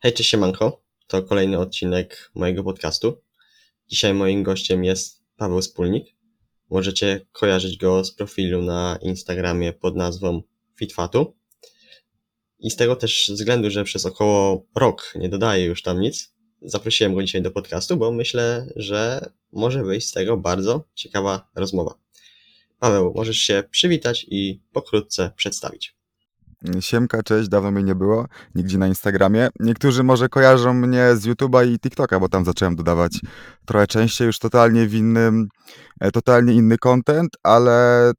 Hej, cześć siemanko. To kolejny odcinek mojego podcastu. Dzisiaj moim gościem jest Paweł Spólnik. Możecie kojarzyć go z profilu na Instagramie pod nazwą Fitfatu. I z tego też względu, że przez około rok nie dodaję już tam nic, zaprosiłem go dzisiaj do podcastu, bo myślę, że może wyjść z tego bardzo ciekawa rozmowa. Paweł, możesz się przywitać i pokrótce przedstawić. Siemka, cześć, dawno mnie nie było, nigdzie na Instagramie. Niektórzy może kojarzą mnie z YouTube'a i TikToka, bo tam zacząłem dodawać trochę częściej, już totalnie w innym, e, totalnie inny content, ale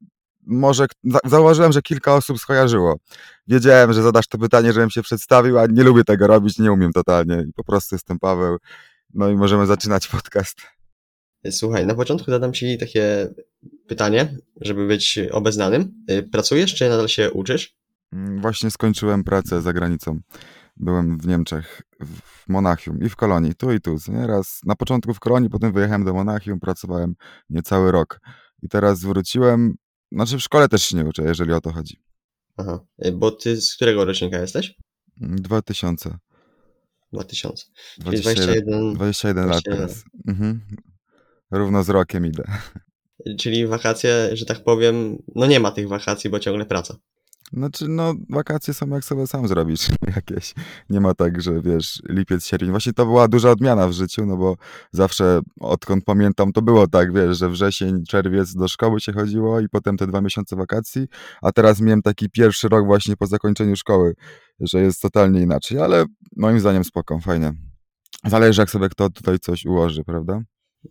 może zauważyłem, że kilka osób skojarzyło. Wiedziałem, że zadasz to pytanie, żebym się przedstawił, a nie lubię tego robić, nie umiem totalnie po prostu jestem Paweł. No i możemy zaczynać podcast. Słuchaj, na początku zadam Ci takie pytanie, żeby być obeznanym. Y, pracujesz czy nadal się uczysz? Mm, właśnie skończyłem pracę za granicą. Byłem w Niemczech, w Monachium i w Kolonii, tu i tu. Raz na początku w Kolonii, potem wyjechałem do Monachium, pracowałem niecały rok. I teraz wróciłem, znaczy w szkole też się nie uczę, jeżeli o to chodzi. Aha, y, bo ty z którego rocznika jesteś? 2000. 2000. 21, 21, 21 lat teraz. Mhm. Równo z rokiem idę. Czyli wakacje, że tak powiem, no nie ma tych wakacji, bo ciągle praca. Znaczy, no, wakacje są jak sobie sam zrobisz jakieś. Nie ma tak, że wiesz, lipiec, sierpień. Właśnie to była duża odmiana w życiu, no bo zawsze, odkąd pamiętam, to było tak, wiesz, że wrzesień, czerwiec do szkoły się chodziło i potem te dwa miesiące wakacji, a teraz miałem taki pierwszy rok właśnie po zakończeniu szkoły, że jest totalnie inaczej, ale moim zdaniem spoko, fajnie. Zależy, jak sobie kto tutaj coś ułoży, prawda?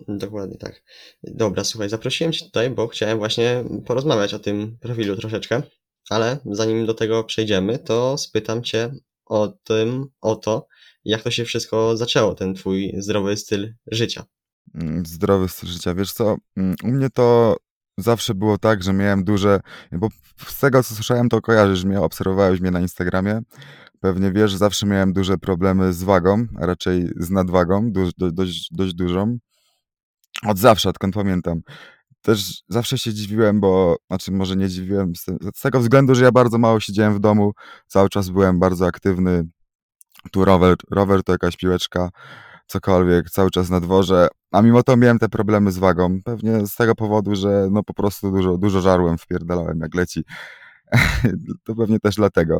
Dokładnie tak. Dobra, słuchaj, zaprosiłem Cię tutaj, bo chciałem właśnie porozmawiać o tym profilu troszeczkę. Ale zanim do tego przejdziemy, to spytam Cię o tym, o to, jak to się wszystko zaczęło, ten Twój zdrowy styl życia. Mm, zdrowy styl życia. Wiesz co, mm, u mnie to zawsze było tak, że miałem duże, bo z tego co słyszałem, to kojarzysz mnie, obserwowałeś mnie na Instagramie. Pewnie wiesz, zawsze miałem duże problemy z wagą, a raczej z nadwagą, dość, dość, dość dużą. Od zawsze, odkąd pamiętam też zawsze się dziwiłem, bo, znaczy może nie dziwiłem, z, z tego względu, że ja bardzo mało siedziałem w domu, cały czas byłem bardzo aktywny, tu rower, rower to jakaś piłeczka, cokolwiek, cały czas na dworze, a mimo to miałem te problemy z wagą, pewnie z tego powodu, że no po prostu dużo, dużo żarłem, wpierdalałem jak leci, to pewnie też dlatego.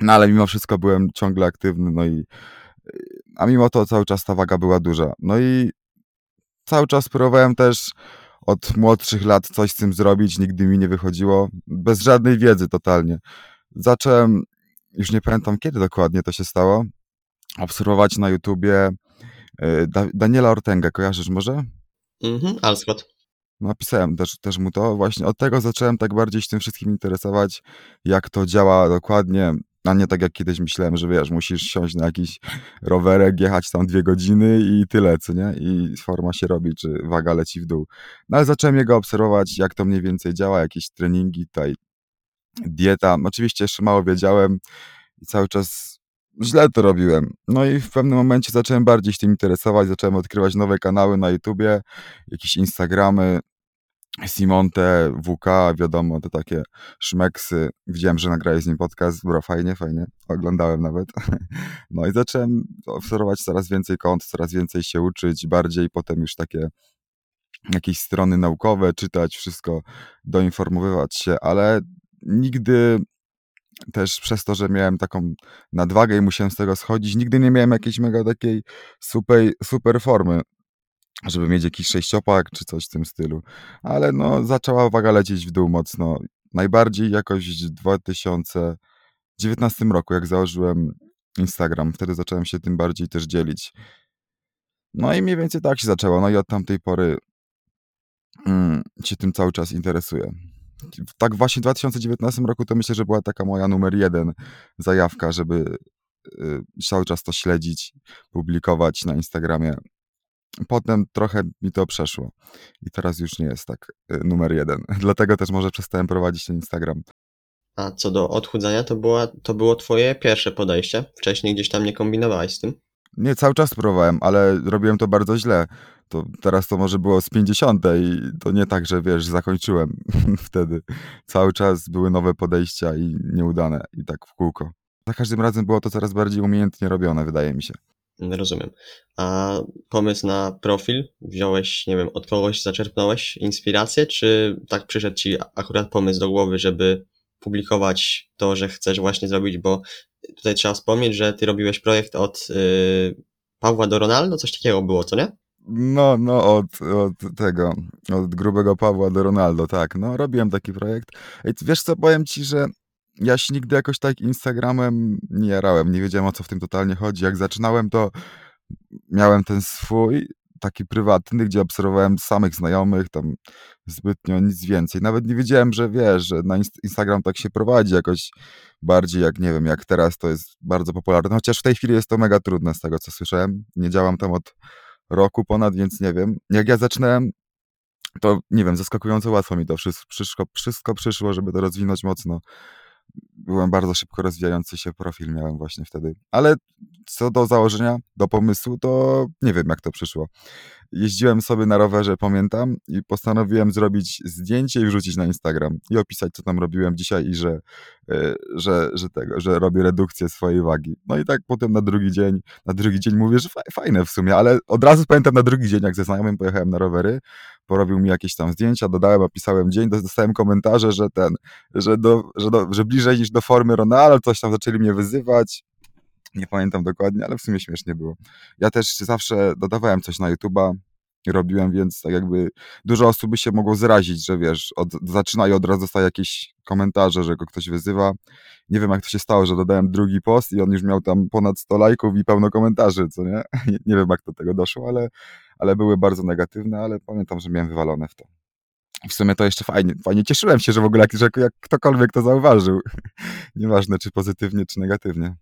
No ale mimo wszystko byłem ciągle aktywny, no i a mimo to cały czas ta waga była duża. No i cały czas próbowałem też od młodszych lat coś z tym zrobić, nigdy mi nie wychodziło, bez żadnej wiedzy totalnie. Zacząłem, już nie pamiętam kiedy dokładnie to się stało, obserwować na YouTubie y, da Daniela Ortega, kojarzysz może? Mhm, Alscott. Napisałem też, też mu to. Właśnie od tego zacząłem tak bardziej się tym wszystkim interesować, jak to działa dokładnie, a nie tak jak kiedyś myślałem, że wiesz, musisz siąść na jakiś rowerek, jechać tam dwie godziny i tyle, co nie? I forma się robi, czy waga leci w dół. No ale zacząłem jego obserwować, jak to mniej więcej działa, jakieś treningi, tutaj dieta. Oczywiście jeszcze mało wiedziałem i cały czas źle to robiłem. No i w pewnym momencie zacząłem bardziej się tym interesować, zacząłem odkrywać nowe kanały na YouTubie, jakieś Instagramy, Simonte, WK, wiadomo, te takie szmeksy. Widziałem, że nagrałeś z nim podcast, było fajnie, fajnie, oglądałem nawet. No i zacząłem obserwować coraz więcej kont, coraz więcej się uczyć, bardziej potem już takie jakieś strony naukowe, czytać, wszystko, doinformowywać się, ale nigdy też przez to, że miałem taką nadwagę i musiałem z tego schodzić, nigdy nie miałem jakiejś mega takiej super, super formy żeby mieć jakiś sześciopak czy coś w tym stylu. Ale no, zaczęła waga lecieć w dół mocno. Najbardziej jakoś w 2019 roku, jak założyłem Instagram. Wtedy zacząłem się tym bardziej też dzielić. No i mniej więcej tak się zaczęło. No i od tamtej pory mm, się tym cały czas interesuję. Tak właśnie w 2019 roku to myślę, że była taka moja numer jeden zajawka, żeby y, cały czas to śledzić, publikować na Instagramie Potem trochę mi to przeszło i teraz już nie jest tak y, numer jeden. Dlatego też może przestałem prowadzić ten Instagram. A co do odchudzania, to, była, to było twoje pierwsze podejście? Wcześniej gdzieś tam nie kombinowałeś z tym? Nie, cały czas próbowałem, ale robiłem to bardzo źle. To teraz to może było z 50 i to nie tak, że wiesz, zakończyłem wtedy. Cały czas były nowe podejścia i nieudane i tak w kółko. za każdym razem było to coraz bardziej umiejętnie robione, wydaje mi się. Rozumiem. A pomysł na profil wziąłeś, nie wiem, od kogoś zaczerpnąłeś inspirację, czy tak przyszedł ci akurat pomysł do głowy, żeby publikować to, że chcesz właśnie zrobić, bo tutaj trzeba wspomnieć, że ty robiłeś projekt od yy, Pawła do Ronaldo, coś takiego było, co nie? No, no, od, od tego, od grubego Pawła do Ronaldo, tak. No, robiłem taki projekt. Ej, wiesz co, powiem ci, że ja się nigdy jakoś tak Instagramem nie jarałem, nie wiedziałem o co w tym totalnie chodzi. Jak zaczynałem, to miałem ten swój, taki prywatny, gdzie obserwowałem samych znajomych, tam zbytnio nic więcej. Nawet nie wiedziałem, że wiesz, że na Instagram tak się prowadzi jakoś bardziej jak, nie wiem, jak teraz to jest bardzo popularne, chociaż w tej chwili jest to mega trudne z tego, co słyszałem. Nie działam tam od roku ponad, więc nie wiem. Jak ja zaczynałem, to nie wiem, zaskakująco łatwo mi to wszystko, wszystko przyszło, żeby to rozwinąć mocno byłem bardzo szybko rozwijający się profil miałem właśnie wtedy. Ale co do założenia, do pomysłu, to nie wiem jak to przyszło. Jeździłem sobie na rowerze, pamiętam, i postanowiłem zrobić zdjęcie i wrzucić na Instagram i opisać, co tam robiłem dzisiaj i że, e, że, że tego, że robię redukcję swojej wagi. No i tak potem na drugi dzień, na drugi dzień mówię, że fajne w sumie, ale od razu pamiętam na drugi dzień, jak ze znajomym pojechałem na rowery, porobił mi jakieś tam zdjęcia, dodałem, opisałem dzień, dostałem komentarze, że ten, że, do, że, do, że bliżej niż do formy Ronaldo, coś tam zaczęli mnie wyzywać. Nie pamiętam dokładnie, ale w sumie śmiesznie było. Ja też zawsze dodawałem coś na YouTube'a, robiłem, więc tak jakby dużo osób by się mogło zrazić, że wiesz, od, zaczyna i od razu dostaje jakieś komentarze, że go ktoś wyzywa. Nie wiem, jak to się stało, że dodałem drugi post i on już miał tam ponad 100 lajków i pełno komentarzy, co nie? Nie, nie wiem, jak do tego doszło, ale, ale były bardzo negatywne, ale pamiętam, że miałem wywalone w to. W sumie to jeszcze fajnie, fajnie cieszyłem się, że w ogóle jak, jak ktokolwiek to zauważył. Nieważne, czy pozytywnie, czy negatywnie.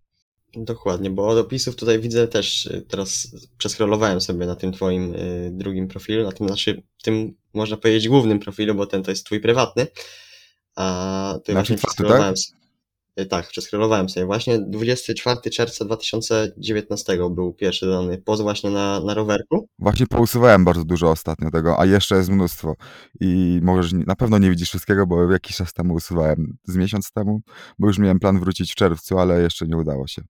Dokładnie, bo od opisów tutaj widzę też, y, teraz przeskrolowałem sobie na tym twoim y, drugim profilu, na tym, znaczy, tym można powiedzieć głównym profilu, bo ten to jest twój prywatny, a tu właśnie przeskrolowałem, tak? Tak, przeskrolowałem sobie. Właśnie 24 czerwca 2019 był pierwszy dany post właśnie na, na rowerku. Właśnie pousuwałem bardzo dużo ostatnio tego, a jeszcze jest mnóstwo. I możesz, na pewno nie widzisz wszystkiego, bo jakiś czas temu usuwałem, z miesiąc temu, bo już miałem plan wrócić w czerwcu, ale jeszcze nie udało się.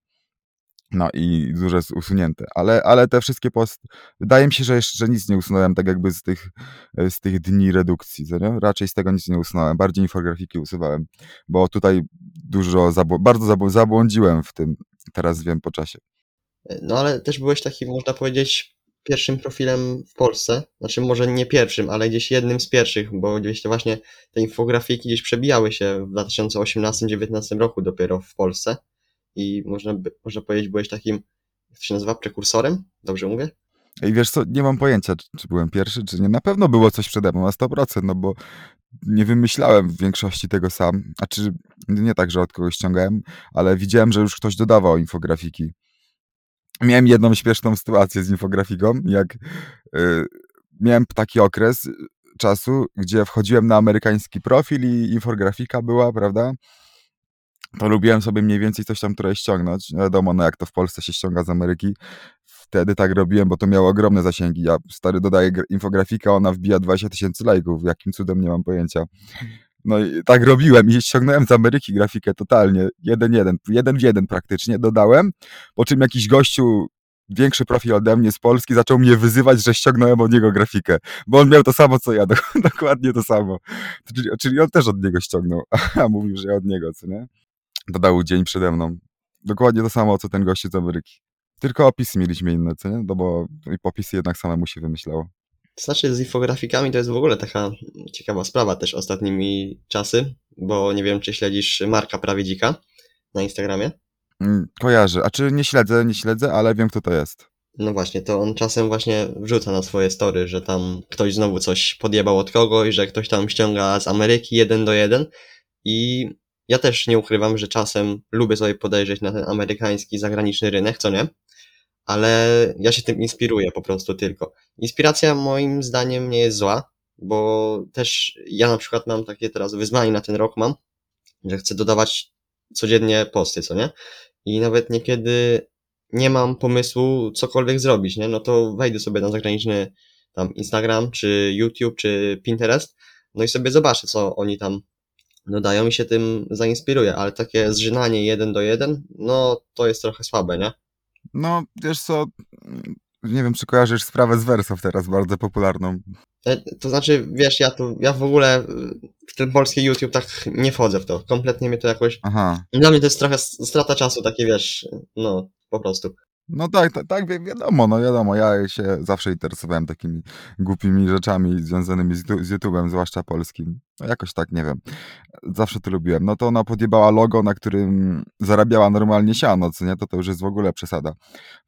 No i dużo jest usunięte, ale, ale te wszystkie posty, wydaje mi się, że jeszcze nic nie usunąłem tak jakby z tych, z tych dni redukcji, co nie? Raczej z tego nic nie usunąłem, bardziej infografiki usuwałem, bo tutaj dużo, bardzo zabł- zabłądziłem w tym, teraz wiem po czasie. No ale też byłeś taki, można powiedzieć, pierwszym profilem w Polsce, znaczy może nie pierwszym, ale gdzieś jednym z pierwszych, bo gdzieś to właśnie te infografiki gdzieś przebijały się w 2018-2019 roku dopiero w Polsce i można, by, można powiedzieć, byłeś takim, jak to się nazywa, prekursorem? Dobrze mówię? I wiesz co, nie mam pojęcia, czy, czy byłem pierwszy, czy nie. Na pewno było coś przede mną na 100%, no bo nie wymyślałem w większości tego sam. A czy nie tak, że od kogoś ściągałem, ale widziałem, że już ktoś dodawał infografiki. Miałem jedną śmieszną sytuację z infografiką, jak yy, miałem taki okres czasu, gdzie wchodziłem na amerykański profil i infografika była, prawda? To lubiłem sobie mniej więcej coś tam które ściągnąć. No wiadomo, no jak to w Polsce się ściąga z Ameryki. Wtedy tak robiłem, bo to miało ogromne zasięgi. Ja stary dodaję infografika, ona wbija 20 tysięcy lajków. Jakim cudem nie mam pojęcia. No i tak robiłem i ściągnąłem z Ameryki grafikę totalnie. Jeden, jeden, jeden w jeden praktycznie dodałem, po czym jakiś gościu większy profil ode mnie z Polski zaczął mnie wyzywać, że ściągnąłem od niego grafikę, bo on miał to samo co ja, dokładnie to samo. Czyli, czyli on też od niego ściągnął, a mówił, że ja od niego, co nie? Dodał dzień przede mną. Dokładnie to samo, co ten gościu z Ameryki. Tylko opisy mieliśmy inne, co nie? No bo opisy jednak samemu się wymyślało. To znaczy z infografikami to jest w ogóle taka ciekawa sprawa też ostatnimi czasy, bo nie wiem, czy śledzisz Marka Prawiedzika na Instagramie? Mm, kojarzę. A czy nie śledzę, nie śledzę, ale wiem, kto to jest. No właśnie, to on czasem właśnie wrzuca na swoje story, że tam ktoś znowu coś podjebał od kogoś, że ktoś tam ściąga z Ameryki jeden do jeden i ja też nie ukrywam, że czasem lubię sobie podejrzeć na ten amerykański, zagraniczny rynek, co nie? Ale ja się tym inspiruję po prostu tylko. Inspiracja moim zdaniem nie jest zła, bo też ja na przykład mam takie teraz wyzwanie na ten rok mam, że chcę dodawać codziennie posty, co nie? I nawet niekiedy nie mam pomysłu cokolwiek zrobić, nie? No to wejdę sobie na zagraniczny tam Instagram, czy YouTube, czy Pinterest, no i sobie zobaczę, co oni tam no dają mi się tym zainspiruje, ale takie zżynanie jeden do jeden, no to jest trochę słabe, nie? No, wiesz co, nie wiem, czy kojarzysz sprawę z Wersow teraz, bardzo popularną. E, To znaczy, wiesz, ja tu, ja w ogóle y, w ten polski YouTube tak nie wchodzę w to. Kompletnie mnie to jakoś. Aha. Dla mnie to jest trochę strata czasu, takie wiesz, no po prostu. No tak, tak, tak, wi- wiadomo, no wiadomo, ja się zawsze interesowałem takimi głupimi rzeczami związanymi z, tu- z YouTube'em, zwłaszcza polskim. No jakoś tak, nie wiem, zawsze to lubiłem. No to ona podjebała logo, na którym zarabiała normalnie siano, co nie, to to już jest w ogóle przesada.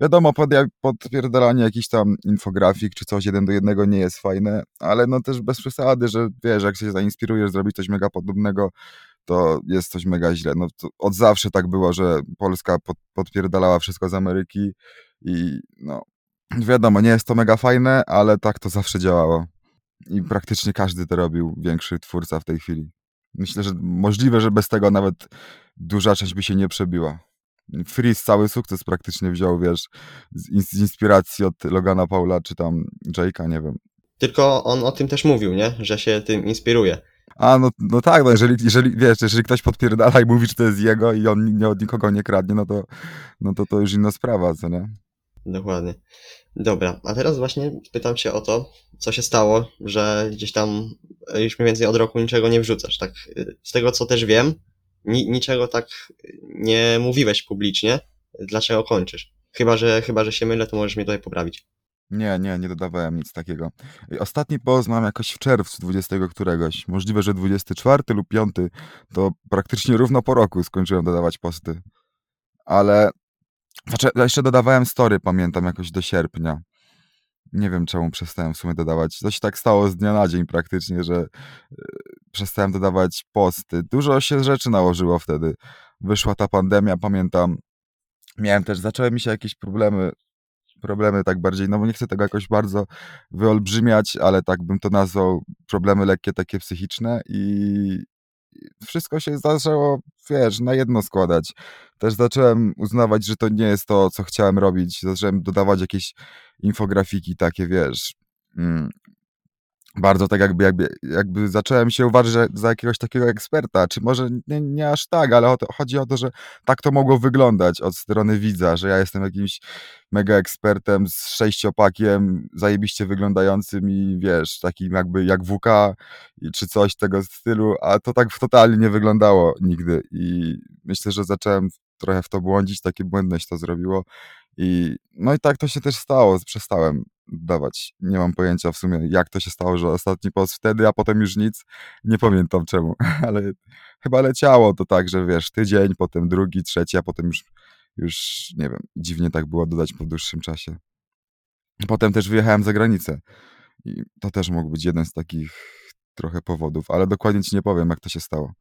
Wiadomo, podpierdalanie jakichś tam infografik czy coś jeden do jednego nie jest fajne, ale no też bez przesady, że wiesz, jak się zainspirujesz zrobić coś mega podobnego, to jest coś mega źle. No od zawsze tak było, że Polska pod, podpierdalała wszystko z Ameryki i no wiadomo, nie jest to mega fajne, ale tak to zawsze działało. I praktycznie każdy to robił, większy twórca w tej chwili. Myślę, że możliwe, że bez tego nawet duża część by się nie przebiła. Freeze cały sukces praktycznie wziął, wiesz, z inspiracji od Logana Paula czy tam Jake'a, nie wiem. Tylko on o tym też mówił, nie? Że się tym inspiruje. A, no, no tak, no jeżeli, jeżeli, wiesz, jeżeli ktoś podpierdala i mówi, że to jest jego i on nie, od nikogo nie kradnie, no to, no to to już inna sprawa, co nie? Dokładnie. Dobra, a teraz właśnie pytam cię o to, co się stało, że gdzieś tam e, już mniej więcej od roku niczego nie wrzucasz. Tak, y, z tego co też wiem, ni niczego tak nie mówiłeś publicznie, dlaczego kończysz. Chyba, że chyba, że się mylę, to możesz mnie tutaj poprawić. Nie, nie, nie dodawałem nic takiego. Ostatni post mam jakoś w czerwcu 20 któregoś. Możliwe, że 24 lub 5, to praktycznie równo po roku skończyłem dodawać posty. Ale znaczy, jeszcze dodawałem story, pamiętam, jakoś do sierpnia. Nie wiem, czemu przestałem w sumie dodawać. To się tak stało z dnia na dzień praktycznie, że e, przestałem dodawać posty. Dużo się rzeczy nałożyło wtedy. Wyszła ta pandemia, pamiętam. Miałem też, zaczęły mi się jakieś problemy problemy tak bardziej, no bo nie chcę tego jakoś bardzo wyolbrzymiać, ale tak bym to nazwał, problemy lekkie takie psychiczne i wszystko się zaczęło, wiesz, na jedno składać. Też zacząłem uznawać, że to nie jest to, co chciałem robić. Zacząłem dodawać jakieś infografiki takie, wiesz, mm, bardzo tak jakby, jakby, jakby zacząłem się uważać za jakiegoś takiego eksperta, czy może nie, nie aż tak, ale o to, chodzi o to, że tak to mogło wyglądać od strony widza, że ja jestem jakimś mega ekspertem z sześciopakiem, zajebiście wyglądającym i wiesz, takim jakby jak WK czy coś tego stylu, a to tak totalnie nie wyglądało nigdy. I myślę, że zacząłem trochę w to błądzić, takie błędność to zrobiło i no i tak to się też stało, przestałem dawać. Nie mam pojęcia w sumie, jak to się stało, że ostatni post wtedy, a potem już nic. Nie pamiętam czemu, ale chyba leciało to tak, że wiesz, tydzień, potem drugi, trzeci, a potem już, już nie wiem, dziwnie tak było dodać po dłuższym czasie. Potem też wyjechałem za granicę i to też mógł być jeden z takich trochę powodów, ale dokładnie ci nie powiem, jak to się stało.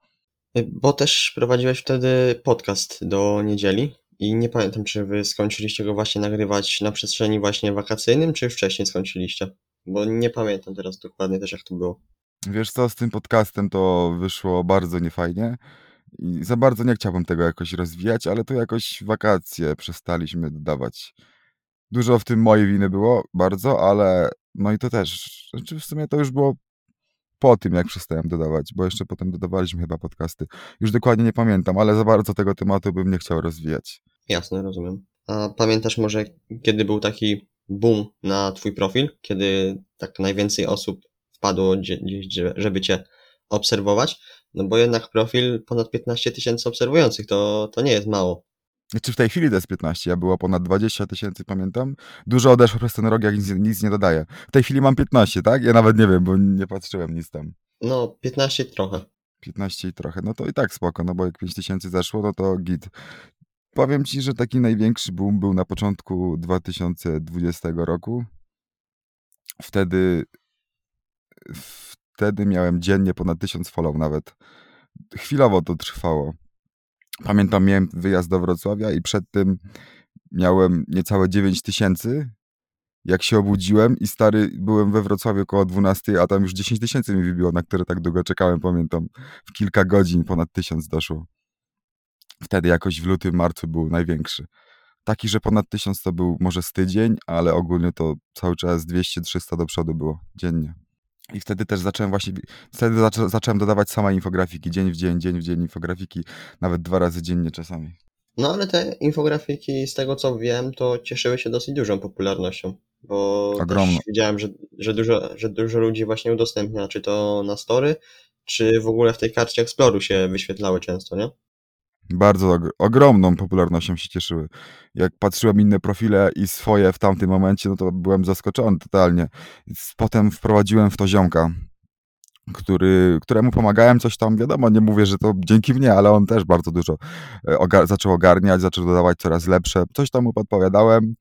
Bo też prowadziłeś wtedy podcast do niedzieli i nie pamiętam, czy wy skończyliście go właśnie nagrywać na przestrzeni właśnie wakacyjnym, czy wcześniej skończyliście. Bo nie pamiętam teraz dokładnie też, jak to było. Wiesz co, z tym podcastem to wyszło bardzo niefajnie i za bardzo nie chciałbym tego jakoś rozwijać, ale to jakoś wakacje przestaliśmy dodawać. Dużo w tym mojej winy było, bardzo, ale no i to też, znaczy w sumie to już było po tym, jak przestałem dodawać, bo jeszcze potem dodawaliśmy chyba podcasty. Już dokładnie nie pamiętam, ale za bardzo tego tematu bym nie chciał rozwijać. Jasne, rozumiem. A pamiętasz może, kiedy był taki boom na twój profil? Kiedy tak najwięcej osób wpadło gdzie- gdzieś, że- żeby cię obserwować? No bo jednak profil ponad 15 tysięcy obserwujących, to, to nie jest mało. Znaczy w tej chwili to jest 15, ja było ponad 20 tysięcy, pamiętam. Dużo odeszło przez ten rok, jak nic, nic nie dodaję. W tej chwili mam 15, tak? Ja nawet nie wiem, bo nie patrzyłem nic tam. No, 15 trochę. 15 i trochę, no to i tak spoko, no bo jak 5 tysięcy zeszło, no to git. Powiem ci, że taki największy boom był na początku 2020 roku. Wtedy wtedy miałem dziennie ponad 1000 follow nawet. Chwilowo to trwało. Pamiętam, miałem wyjazd do Wrocławia i przed tym miałem niecałe 9 tysięcy. Jak się obudziłem i stary, byłem we Wrocławiu około 12, a tam już 10 tysięcy mi wybiło, na które tak długo czekałem, pamiętam. W kilka godzin ponad 1000 doszło. Wtedy jakoś w lutym, marcu był największy. Taki, że ponad 1000 to był może z tydzień, ale ogólnie to cały czas 200-300 do przodu było dziennie. I wtedy też zacząłem właśnie, wtedy zaczą, zacząłem dodawać same infografiki, dzień w dzień, dzień w dzień infografiki, nawet dwa razy dziennie czasami. No ale te infografiki, z tego co wiem, to cieszyły się dosyć dużą popularnością, bo Ogromną. też widziałem, że, że, dużo, że dużo ludzi właśnie udostępnia, czy to na story, czy w ogóle w tej karcie Exploru się wyświetlały często, nie? Bardzo og ogromną popularnością się cieszyły. Jak patrzyłem inne profile i swoje w tamtym momencie, no to byłem zaskoczony totalnie. Potem wprowadziłem w to ziomka, który, któremu pomagałem coś tam, wiadomo, nie mówię, że to dzięki mnie, ale on też bardzo dużo e, zaczął ogarniać, zaczął dodawać coraz lepsze. Coś tam mu podpowiadałem.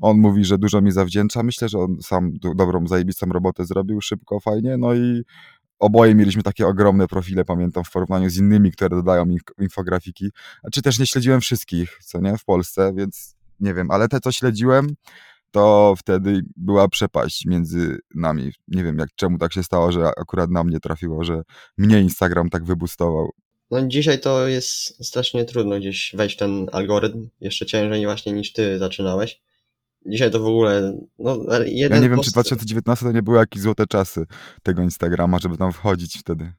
On mówi, że dużo mi zawdzięcza. Myślę, że on sam dobrą, zajebistą robotę zrobił, szybko, fajnie. No i oboje mieliśmy takie ogromne profile, pamiętam, w porównaniu z innymi, które dodają infografiki. Czy też nie śledziłem wszystkich, co nie, w Polsce, więc nie wiem, ale te, co śledziłem, to wtedy była przepaść między nami. Nie wiem, jak, czemu tak się stało, że akurat na mnie trafiło, że mnie Instagram tak wybustował. No dzisiaj to jest strasznie trudno gdzieś wejść w ten algorytm, jeszcze ciężej właśnie niż ty zaczynałeś. Dzisiaj to w ogóle. No, jeden ja nie wiem, post... czy 2019 to nie były jakieś złote czasy tego Instagrama, żeby tam wchodzić wtedy.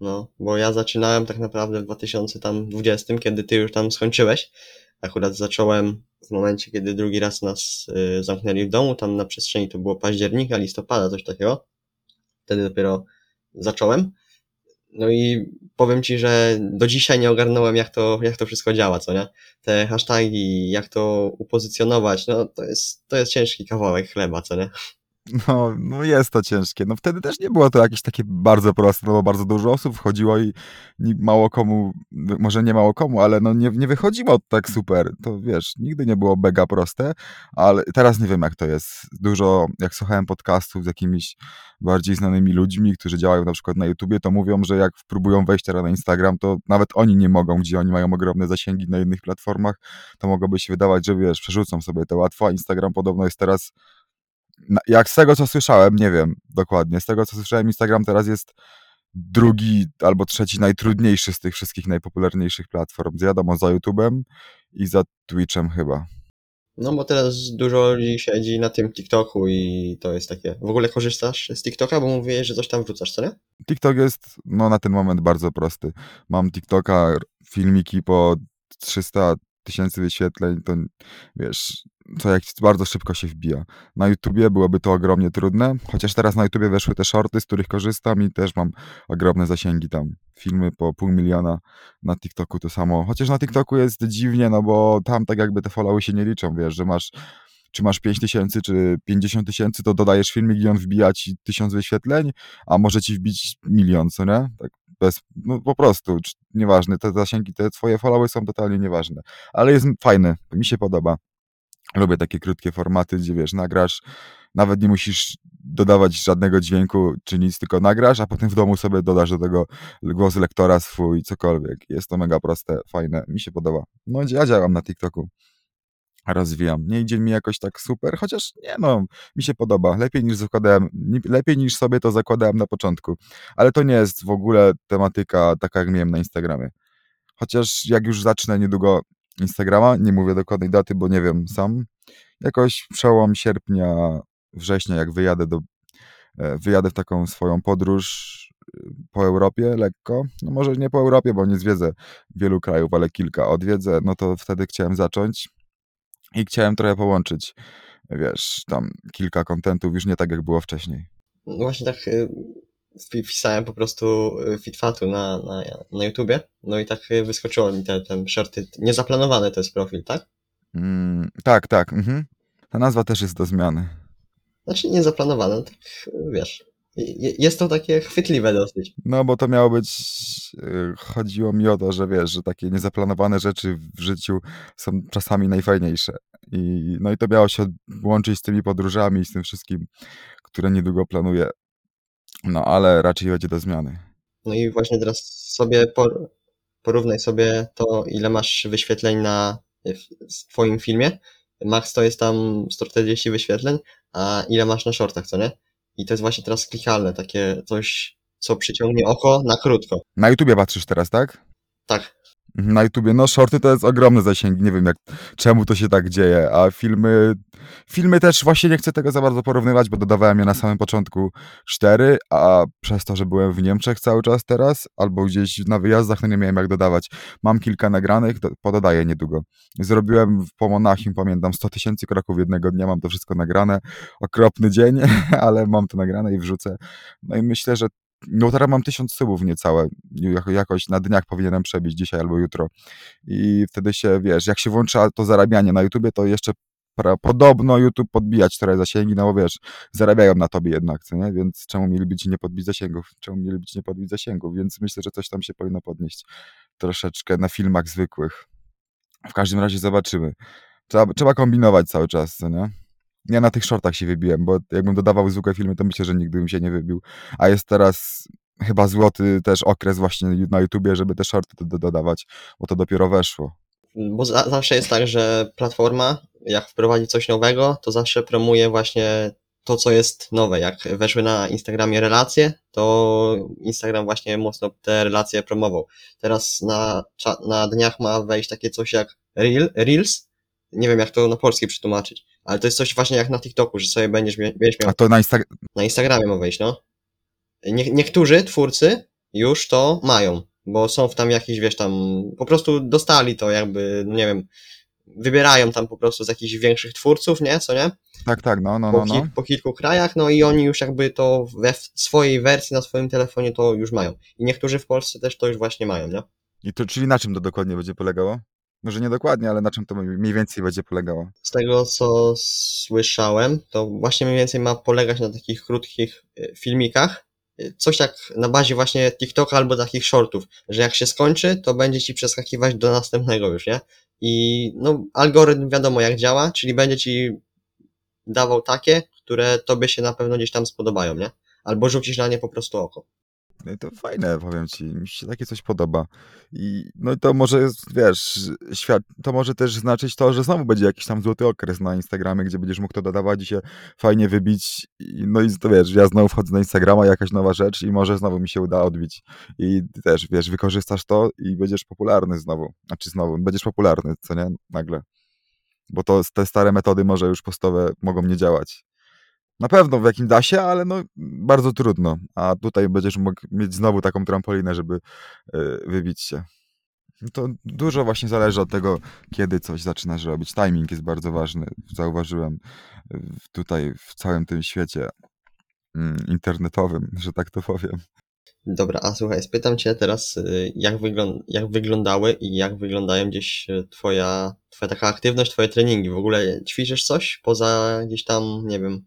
No, bo ja zaczynałem tak naprawdę w 2020, kiedy ty już tam skończyłeś. Akurat zacząłem w momencie, kiedy drugi raz nas y, zamknęli w domu, tam na przestrzeni to było października, listopada, coś takiego. Wtedy dopiero zacząłem. No i powiem ci, że do dzisiaj nie ogarnąłem, jak to, jak to wszystko działa, co nie? Te hasztagi, jak to upozycjonować, no to jest, to jest ciężki kawałek chleba, co nie? No, no jest to ciężkie. No wtedy też nie było to jakieś takie bardzo proste, no bo bardzo dużo osób wchodziło i mało komu, może nie mało komu, ale no nie, nie wychodziło tak super. To wiesz, nigdy nie było mega proste, ale teraz nie wiem jak to jest. Dużo, jak słuchałem podcastów z jakimiś bardziej znanymi ludźmi, którzy działają na przykład na YouTubie, to mówią, że jak próbują wejść teraz na Instagram, to nawet oni nie mogą, gdzie oni mają ogromne zasięgi na innych platformach, to mogłoby się wydawać, że wiesz, przerzucą sobie to łatwo, a Instagram podobno jest teraz jak z tego co słyszałem, nie wiem dokładnie, z tego co słyszałem, Instagram teraz jest drugi albo trzeci najtrudniejszy z tych wszystkich najpopularniejszych platform. Wiadomo, za YouTube'em i za Twitchem chyba. No bo teraz dużo ludzi siedzi na tym TikToku i to jest takie... W ogóle korzystasz z TikToka, bo mówiłeś, że coś tam wrzucasz, co nie? TikTok jest no na ten moment bardzo prosty. Mam TikToka, filmiki po 300 tysięcy wyświetleń, to wiesz, co jak bardzo szybko się wbija. Na YouTubie byłoby to ogromnie trudne, chociaż teraz na YouTubie weszły te shorty, z których korzystam i też mam ogromne zasięgi tam. Filmy po pół miliona, na TikToku to samo. Chociaż na TikToku jest dziwnie, no bo tam tak jakby te followy się nie liczą, wiesz, że masz czy masz 5 tysięcy, czy 50 tysięcy, to dodajesz filmik i on wbija ci tysiąc wyświetleń, a może ci wbić milion, co nie? Tak bez, no po prostu, nieważne, te zasięgi, te twoje followy są totalnie nieważne, ale jest fajny, mi się podoba. Lubię takie krótkie formaty, gdzie wiesz, nagrasz, nawet nie musisz dodawać żadnego dźwięku czy nic, tylko nagrasz, a potem w domu sobie dodasz do tego głos lektora swój, cokolwiek. Jest to mega proste, fajne, mi się podoba. No ja działam na TikToku rozwijam. Nie idzie mi jakoś tak super, chociaż nie no, mi się podoba. Lepiej niż zakładałem, lepiej niż sobie to zakładałem na początku. Ale to nie jest w ogóle tematyka taka, jak miałem na Instagramie. Chociaż jak już zacznę niedługo Instagrama, nie mówię dokładnej daty, bo nie wiem sam, jakoś przełom sierpnia, września, jak wyjadę do, e, wyjadę w taką swoją podróż e, po Europie lekko, no może nie po Europie, bo nie zwiedzę wielu krajów, ale kilka odwiedzę, no to wtedy chciałem zacząć i chciałem trochę połączyć, wiesz, tam kilka kontentów, już nie tak jak było wcześniej. No właśnie tak y, wpisałem po prostu y, Fitfatu na, na, na YouTubie, no i tak y, wyskoczyło mi te, ten shorty. Niezaplanowany to jest profil, tak? Mm, tak, tak. Mhm. Ta nazwa też jest do zmiany. Znaczy niezaplanowane, tak wiesz. Jest to takie chwytliwe dosyć. No, bo to miało być. Y, chodziło mi o to, że wiesz, że takie niezaplanowane rzeczy w życiu są czasami najfajniejsze. I, no i to miało się łączyć z tymi podróżami i z tym wszystkim, które niedługo planuję. No, ale raczej będzie do zmiany. No i właśnie teraz sobie porównaj sobie to, ile masz wyświetleń na w twoim filmie. Max to jest tam 140 wyświetleń, a ile masz na shortach, co nie? I to jest właśnie teraz klikalne, takie coś, co przyciągnie oko na krótko. Na YouTubie patrzysz teraz, tak? Tak. Na YouTubie, no shorty to jest ogromne zasięgi, nie wiem jak, czemu to się tak dzieje, a filmy, filmy też właśnie nie chcę tego za bardzo porównywać, bo dodawałem je na samym początku cztery, a przez to, że byłem w Niemczech cały czas teraz, albo gdzieś na wyjazdach, no nie miałem jak dodawać. Mam kilka nagranych, do, pododaję niedługo. Zrobiłem po Monachium, pamiętam, 100 tysięcy kroków jednego dnia, mam to wszystko nagrane, okropny dzień, ale mam to nagrane i wrzucę. No i myślę, że no teraz mam tysiąc subów niecałe. Jakoś na dniach powinienem przebić dzisiaj albo jutro. I wtedy się, wiesz, jak się włącza to zarabianie na YouTubie, to jeszcze pra, podobno YouTube podbijać trochę zasięgi, no bo wiesz, zarabiają na tobie jednak, co nie? Więc czemu mieliby ci nie podbić zasięgów? Czemu mieliby ci nie podbić zasięgów? Więc myślę, że coś tam się powinno podnieść troszeczkę na filmach zwykłych. W każdym razie zobaczymy. Trzeba, trzeba kombinować cały czas, co nie? Ja na tych shortach się wybiłem, bo jakbym dodawał zwykłe filmy, to myślę, że nigdy bym się nie wybił. A jest teraz chyba złoty też okres właśnie na YouTubie, żeby te shorty do, dodawać, bo to dopiero weszło. Bo za, zawsze jest tak, że platforma, jak wprowadzi coś nowego, to zawsze promuje właśnie to, co jest nowe. Jak weszły na Instagramie relacje, to Instagram właśnie mocno te relacje promował. Teraz na, na dniach ma wejść takie coś jak Reel, Reels. Nie wiem, jak to na polski przetłumaczyć ale to jest coś właśnie jak na TikToku, że sobie będziesz, będziesz miał... A to na, Insta... na Instagramie ma wejść, no. Nie, niektórzy twórcy już to mają, bo są w tam jakiś, wiesz, tam, po prostu dostali to jakby, no nie wiem, wybierają tam po prostu z jakichś większych twórców, nie, co nie? Tak, tak, no, no, po, no. no. po kilku krajach, no i oni już jakby to we swojej wersji na swoim telefonie to już mają. I niektórzy w Polsce też to już właśnie mają, nie? I to, czyli na czym to dokładnie będzie polegało? Może nie dokładnie, ale na czym to mniej więcej będzie polegało? Z tego, co słyszałem, to właśnie mniej więcej ma polegać na takich krótkich e, filmikach. E, coś jak na bazie właśnie TikToka albo takich shortów, że jak się skończy, to będzie ci przeskakiwać do następnego już, nie? I no, algorytm wiadomo jak działa, czyli będzie ci dawał takie, które tobie się na pewno gdzieś tam spodobają, nie? Albo rzucisz na nie po prostu oko. No to fajne, powiem ci, mi się takie coś podoba. I no i to może, wiesz, świat, to może też znaczyć to, że znowu będzie jakiś tam złoty okres na Instagramie, gdzie będziesz mógł to dodawać i się fajnie wybić. I, no i to wiesz, ja znowu wchodzę na Instagrama, jakaś nowa rzecz i może znowu mi się uda odbić. I też, wiesz, wykorzystasz to i będziesz popularny znowu. Znaczy znowu, będziesz popularny, co nie? Nagle. Bo to te stare metody może już postowe mogą nie działać. Na pewno w jakim da się, ale no bardzo trudno. A tutaj będziesz mógł mieć znowu taką trampolinę, żeby yy, wybić się. To dużo właśnie zależy od tego, kiedy coś zaczynasz robić. Timing jest bardzo ważny. Zauważyłem tutaj w całym tym świecie mm, internetowym, że tak to powiem. Dobra, a słuchaj, spytam cię teraz, y, jak, wygląd jak wyglądały i jak wyglądają gdzieś twoja, twoja taka aktywność, twoje treningi. W ogóle ćwiczysz coś poza gdzieś tam, nie wiem,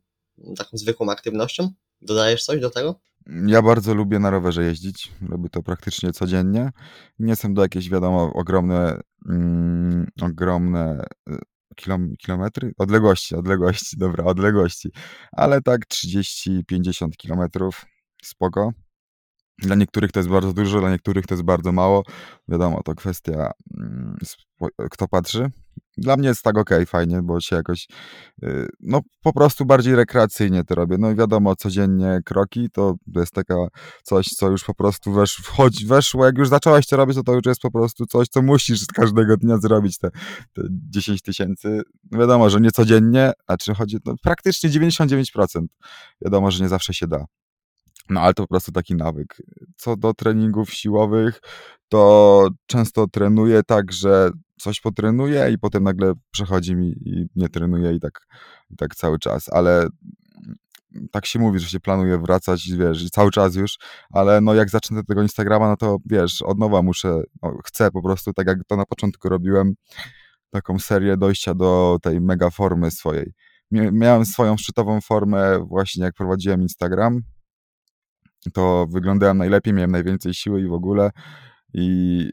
taką zwykłą aktywnością? Dodajesz coś do tego? Ja bardzo lubię na rowerze jeździć. Robię to praktycznie codziennie. Nie są to jakieś, wiadomo, ogromne, mm, ogromne y, kilom, kilometry? Odległości, odległości, dobra, odległości. Ale tak 30-50 kilometrów, spoko. Dla niektórych to jest bardzo dużo, dla niektórych to jest bardzo mało. Wiadomo, to kwestia, mm, kto patrzy. Dla mnie jest tak ok, fajnie, bo się jakoś, y, no po prostu bardziej rekreacyjnie to robię. No i wiadomo, codziennie kroki to jest taka coś, co już po prostu wesz, wchodzi, weszło, jak już zaczęłaś to robić, to to już jest po prostu coś, co musisz każdego dnia zrobić, te, te 10 tysięcy. Wiadomo, że nie codziennie, a czy chodzi, no praktycznie 99%. Wiadomo, że nie zawsze się da. No ale to po prostu taki nawyk. Co do treningów siłowych, to często trenuję tak, że coś potrenuję i potem nagle przechodzi mi i nie trenuję i tak, i tak cały czas, ale tak się mówi, że się planuje wracać, wiesz, cały czas już, ale no jak zacznę tego Instagrama, no to wiesz, od nowa muszę, no, chcę po prostu, tak jak to na początku robiłem, taką serię dojścia do tej mega formy swojej. Miałem swoją szczytową formę właśnie jak prowadziłem Instagram, to wyglądałem najlepiej, miałem najwięcej siły i w ogóle i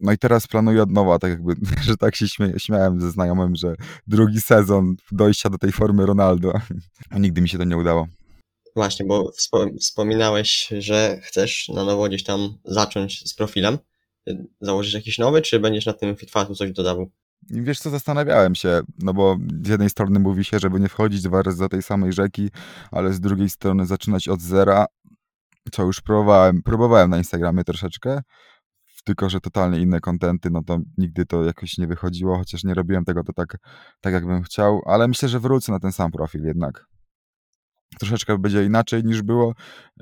no i teraz planuję od nowa, tak jakby, że tak się śmie śmiałem ze znajomym, że drugi sezon dojścia do tej formy Ronaldo, a nigdy mi się to nie udało. Właśnie, bo wspominałeś, że chcesz na nowo gdzieś tam zacząć z profilem. Założysz jakiś nowy, czy będziesz na tym Fitfatu coś dodawał? Wiesz co, zastanawiałem się, no bo z jednej strony mówi się, żeby nie wchodzić dwa razy do tej samej rzeki, ale z drugiej strony zaczynać od zera, co już próbowałem, próbowałem na Instagramie troszeczkę, tylko że totalnie inne kontenty, no to nigdy to jakoś nie wychodziło, chociaż nie robiłem tego to tak, tak jakbym chciał, ale myślę, że wrócę na ten sam profil jednak. Troszeczkę będzie inaczej niż było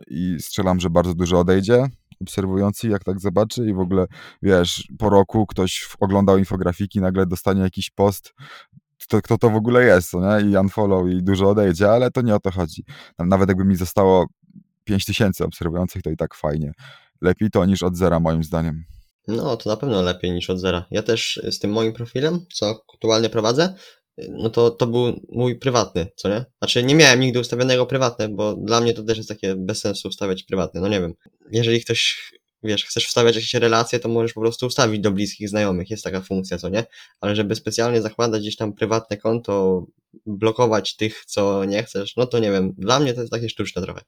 i strzelam, że bardzo dużo odejdzie obserwujący, jak tak zobaczy i w ogóle, wiesz, po roku ktoś oglądał infografiki, nagle dostanie jakiś post, to, kto to w ogóle jest, co nie? I unfollow i dużo odejdzie, ale to nie o to chodzi. Nawet jakby mi zostało 5000 obserwujących, to i tak fajnie. Lepiej to niż od zera, moim zdaniem. No, to na pewno lepiej niż od zera. Ja też z tym moim profilem, co aktualnie prowadzę, no to, to był mój prywatny, co nie? Znaczy nie miałem nigdy ustawionego prywatne, bo dla mnie to też jest takie bez sensu ustawiać prywatne, no nie wiem. Jeżeli ktoś, wiesz, chcesz wstawiać jakieś relacje, to możesz po prostu ustawić do bliskich znajomych, jest taka funkcja, co nie? Ale żeby specjalnie zakładać gdzieś tam prywatne konto, blokować tych, co nie chcesz, no to nie wiem, dla mnie to jest takie sztuczne trochę.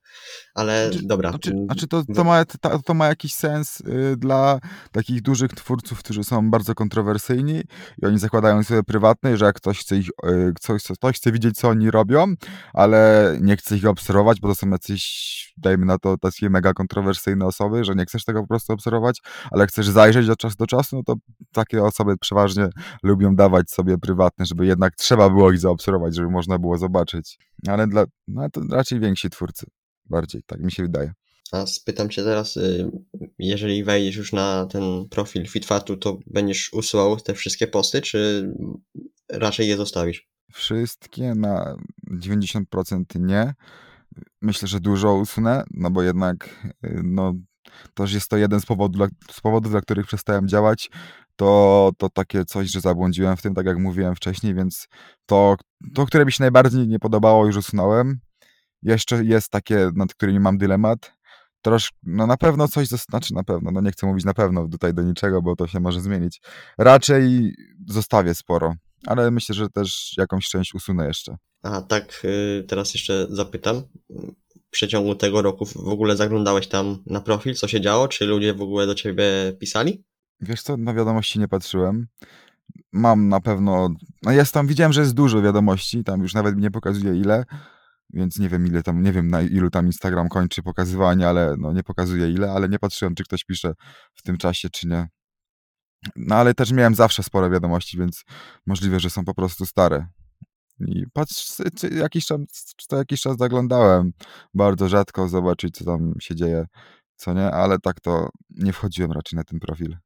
Ale Czy- dobra. A czy, a czy to, to, ma, to, to ma jakiś sens y, dla takich dużych twórców, którzy są bardzo kontrowersyjni i oni zakładają sobie prywatne, że jak ktoś chce, ich, y, ktoś, ktoś chce widzieć, co oni robią, ale nie chce ich obserwować, bo to są jacyś, dajmy na to, takie mega kontrowersyjne osoby, że nie chcesz tego po prostu obserwować, ale chcesz zajrzeć od czasu do czasu, no to takie osoby przeważnie lubią dawać sobie prywatne, żeby jednak trzeba było ich zaobserwować, żeby można było zobaczyć. Ale dla, no to raczej więksi twórcy. Bardziej, tak mi się wydaje. A spytam cię teraz, y, jeżeli wejdziesz już na ten profil Fitfatu, to będziesz usuwał te wszystkie posty, czy raczej je zostawisz? Wszystkie na 90% nie. Myślę, że dużo usunę, no bo jednak y, no, też jest to jeden z powodów, dla, z powodów, dla których przestałem działać. To, to takie coś, że zabłądziłem w tym, tak jak mówiłem wcześniej, więc to, to, które mi się najbardziej nie podobało, już usunąłem. Jeszcze jest takie, nad którymi mam dylemat. Trosz, no na pewno coś, znaczy na pewno, no nie chcę mówić na pewno tutaj do niczego, bo to się może zmienić. Raczej zostawię sporo, ale myślę, że też jakąś część usunę jeszcze. A tak, y, teraz jeszcze zapytam. W przeciągu tego roku w ogóle zaglądałeś tam na profil, co się działo? Czy ludzie w ogóle do ciebie pisali? Wiesz co, na wiadomości nie patrzyłem. Mam na pewno, no jest tam, widziałem, że jest dużo wiadomości, tam już nawet mi nie pokazuje ile, więc nie wiem ile tam, nie wiem na ilu tam Instagram kończy pokazywanie, ale no nie pokazuje ile, ale nie patrzyłem, czy ktoś pisze w tym czasie, czy nie. No ale też miałem zawsze sporo wiadomości, więc możliwe, że są po prostu stare. I patrz, jakiś czas, co jakiś czas zaglądałem, bardzo rzadko zobaczyć, co tam się dzieje, co nie, ale tak to nie wchodziłem raczej na ten profil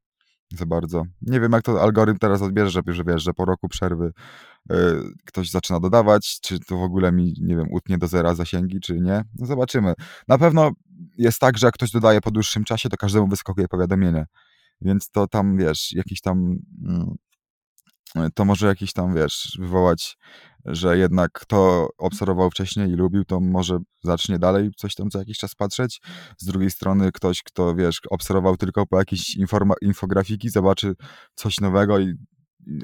za bardzo. Nie wiem, jak to algorytm teraz odbierze, że, wiesz, że po roku przerwy y, ktoś zaczyna dodawać, czy to w ogóle mi, nie wiem, utnie do zera zasięgi, czy nie. No zobaczymy. Na pewno jest tak, że jak ktoś dodaje po dłuższym czasie, to każdemu wyskakuje powiadomienie. Więc to tam, wiesz, jakiś tam... Mm, to może jakiś tam, wiesz, wywołać, że jednak kto obserwował wcześniej i lubił, to może zacznie dalej coś tam co jakiś czas patrzeć. Z drugiej strony ktoś, kto, wiesz, obserwował tylko po informa- infografiki, zobaczy coś nowego i,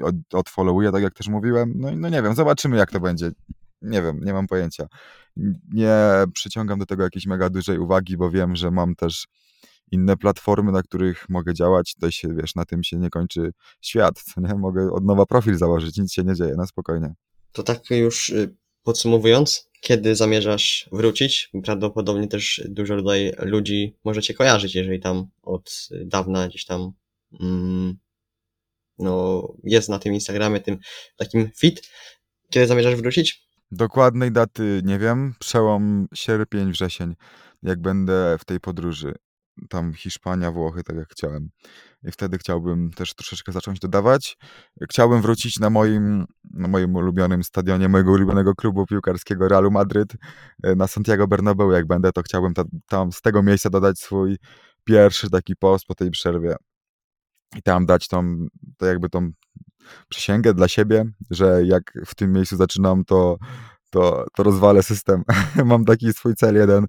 od, odfollowuje, tak jak też mówiłem. No, no nie wiem, zobaczymy jak to będzie. Nie wiem, nie mam pojęcia. Nie przyciągam do tego jakiejś mega dużej uwagi, bo wiem, że mam też inne platformy, na których mogę działać, to się, wiesz, na tym się nie kończy świat, nie? Mogę od nowa profil założyć, nic się nie dzieje, na spokojnie. To tak już y, podsumowując, kiedy zamierzasz wrócić? Prawdopodobnie też dużo tutaj ludzi możecie kojarzyć, jeżeli tam od dawna gdzieś tam mm, no, jest na tym Instagramie tym takim fit. Kiedy zamierzasz wrócić? Dokładnej daty nie wiem, przełom sierpień, wrzesień, jak będę w tej podróży. Tam Hiszpania, Włochy, tak jak chciałem. I wtedy chciałbym też troszeczkę zacząć dodawać. Chciałbym wrócić na moim, na moim ulubionym stadionie, mojego ulubionego klubu piłkarskiego Realu Madryt, e, na Santiago Bernabeu. Jak będę, to chciałbym ta, tam z tego miejsca dodać swój pierwszy taki post po tej przerwie. I tam dać tą, to jakby tą przysięgę dla siebie, że jak w tym miejscu zaczynam, to, to, to rozwalę system. Mam taki swój cel jeden.